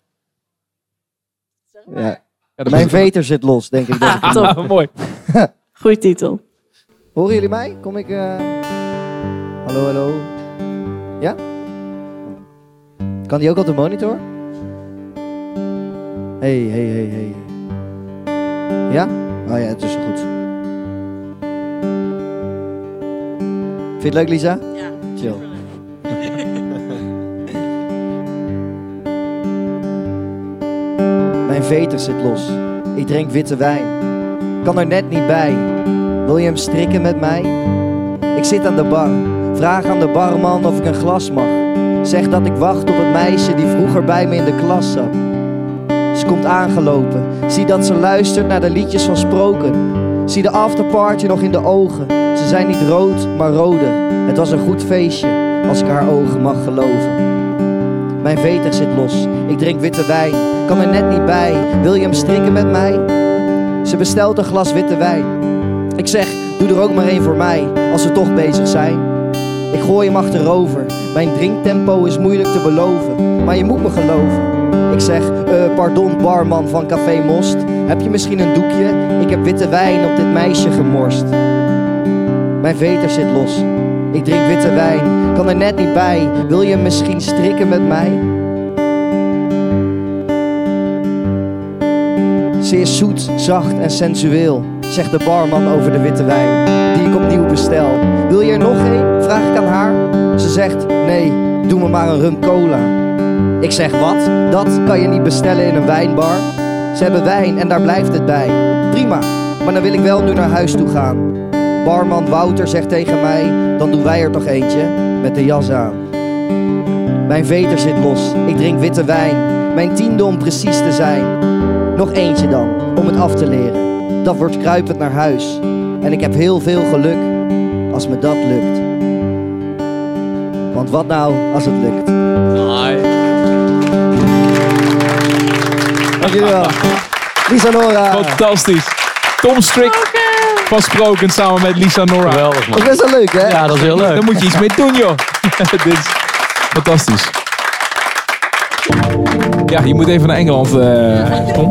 Ja. Ja, dat Mijn veter zit los, denk ik. Ah, top. Ah, mooi. Goeie titel. Horen jullie mij? Kom ik... eh, Hallo, hallo. Ja? Kan die ook op de monitor? Hey, hey, hey, hey. Ja? Oh ja, het is goed. het leuk, Lisa? Ja. Chill. Mijn veter zit los. Ik drink witte wijn. Kan er net niet bij. Wil je hem strikken met mij? Ik zit aan de bar. Vraag aan de barman of ik een glas mag. Zeg dat ik wacht op het meisje die vroeger bij me in de klas zat. Komt aangelopen. Zie dat ze luistert naar de liedjes van Sproken. Zie de afterparty nog in de ogen. Ze zijn niet rood, maar rode. Het was een goed feestje, als ik haar ogen mag geloven. Mijn veter zit los. Ik drink witte wijn. Kan er net niet bij. Wil je hem strikken met mij? Ze bestelt een glas witte wijn. Ik zeg, doe er ook maar één voor mij, als we toch bezig zijn. Ik gooi hem achterover. Mijn drinktempo is moeilijk te beloven, maar je moet me geloven. Ik zeg, eh, pardon barman van Café Most. Heb je misschien een doekje? Ik heb witte wijn op dit meisje gemorst. Mijn veter zit los. Ik drink witte wijn, kan er net niet bij. Wil je misschien strikken met mij? Ze is zoet, zacht en sensueel, zegt de barman over de witte wijn, die ik opnieuw bestel. Wil je er nog een? Vraag ik aan haar. Ze zegt, nee, doe me maar een rum cola. Ik zeg, wat? Dat kan je niet bestellen in een wijnbar? Ze hebben wijn en daar blijft het bij. Prima, maar dan wil ik wel nu naar huis toe gaan. Barman Wouter zegt tegen mij, dan doen wij er toch eentje, met de jas aan. Mijn veter zit los, ik drink witte wijn, mijn tiende om precies te zijn. Nog eentje dan, om het af te leren. Dat wordt kruipend naar huis. En ik heb heel veel geluk als me dat lukt. Want wat nou als het lukt? Dankjewel. Lisa Nora. Fantastisch. Tom Strik van Sproken samen met Lisa Nora. Geweldig Dat is best wel leuk, hè? Ja, dat is heel leuk. Daar moet je iets mee doen, joh. Dit is fantastisch. Ja, je moet even naar Engeland, eh, Tom,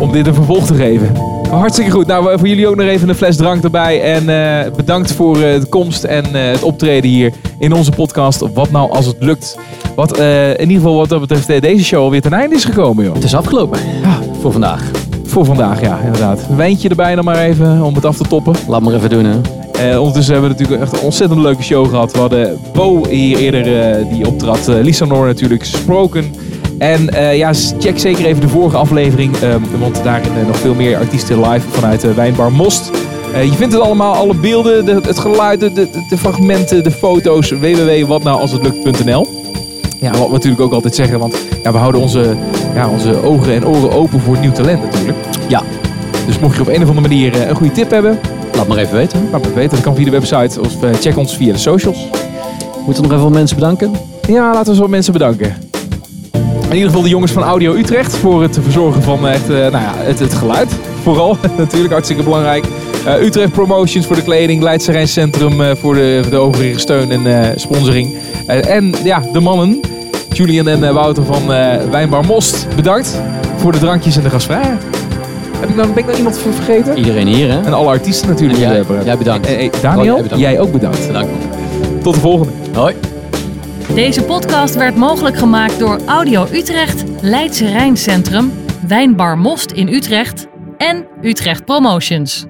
om dit een vervolg te geven. Hartstikke goed. Nou, voor jullie ook nog even een fles drank erbij. En eh, bedankt voor eh, de komst en eh, het optreden hier in onze podcast. Wat nou als het lukt? Wat eh, in ieder geval wat dat betreft eh, deze show alweer ten einde is gekomen, joh. Het is afgelopen. Voor vandaag. Voor vandaag, ja, inderdaad. Een wijntje erbij dan maar even om het af te toppen. Laat maar even doen hè. Eh, ondertussen hebben we natuurlijk echt een ontzettend leuke show gehad. We hadden Bo hier eerder die optrad. Eh, Lisa Noor natuurlijk, Sproken. En ja, check zeker even de vorige aflevering. ehm, want daarin nog veel meer artiesten live vanuit de Wijnbar Most. Eh, je vindt het allemaal, alle beelden, de, het geluid, de, de, de fragmenten, de foto's. www.watnoualshetlukt.nl Ja, wat we natuurlijk ook altijd zeggen. Want ja, we houden onze, ja, onze ogen en oren open voor nieuw talent natuurlijk. Ja. Dus mocht je op een of andere manier eh, een goede tip hebben, Laat maar even weten. Laat me weten. Dat kan via de website of eh, check ons via de socials. Moeten we nog even wat mensen bedanken? Ja, laten we zo mensen bedanken. In ieder geval de jongens van Audio Utrecht voor het verzorgen van echt, nou ja, het, het geluid. Vooral, natuurlijk hartstikke belangrijk. Eh, Utrecht Promotions voor de kleding. Leidse Centrum eh, voor de, voor de overige steun en eh, sponsoring. En ja, de mannen, Julian en Wouter van eh, Wijnbar Most. Bedankt voor de drankjes en de gastvrijheid. Heb ik nou, ben ik nou iemand ver- vergeten? Iedereen hier hè. En alle artiesten natuurlijk. Jij- bedankt. Eh, eh, Oh, Daniel, jij bedankt. jij ook bedankt. Bedankt. Tot de volgende. Hoi. Deze podcast werd mogelijk gemaakt door Audio Utrecht, Leidse Rijncentrum, Wijnbar Most in Utrecht en Utrecht Promotions.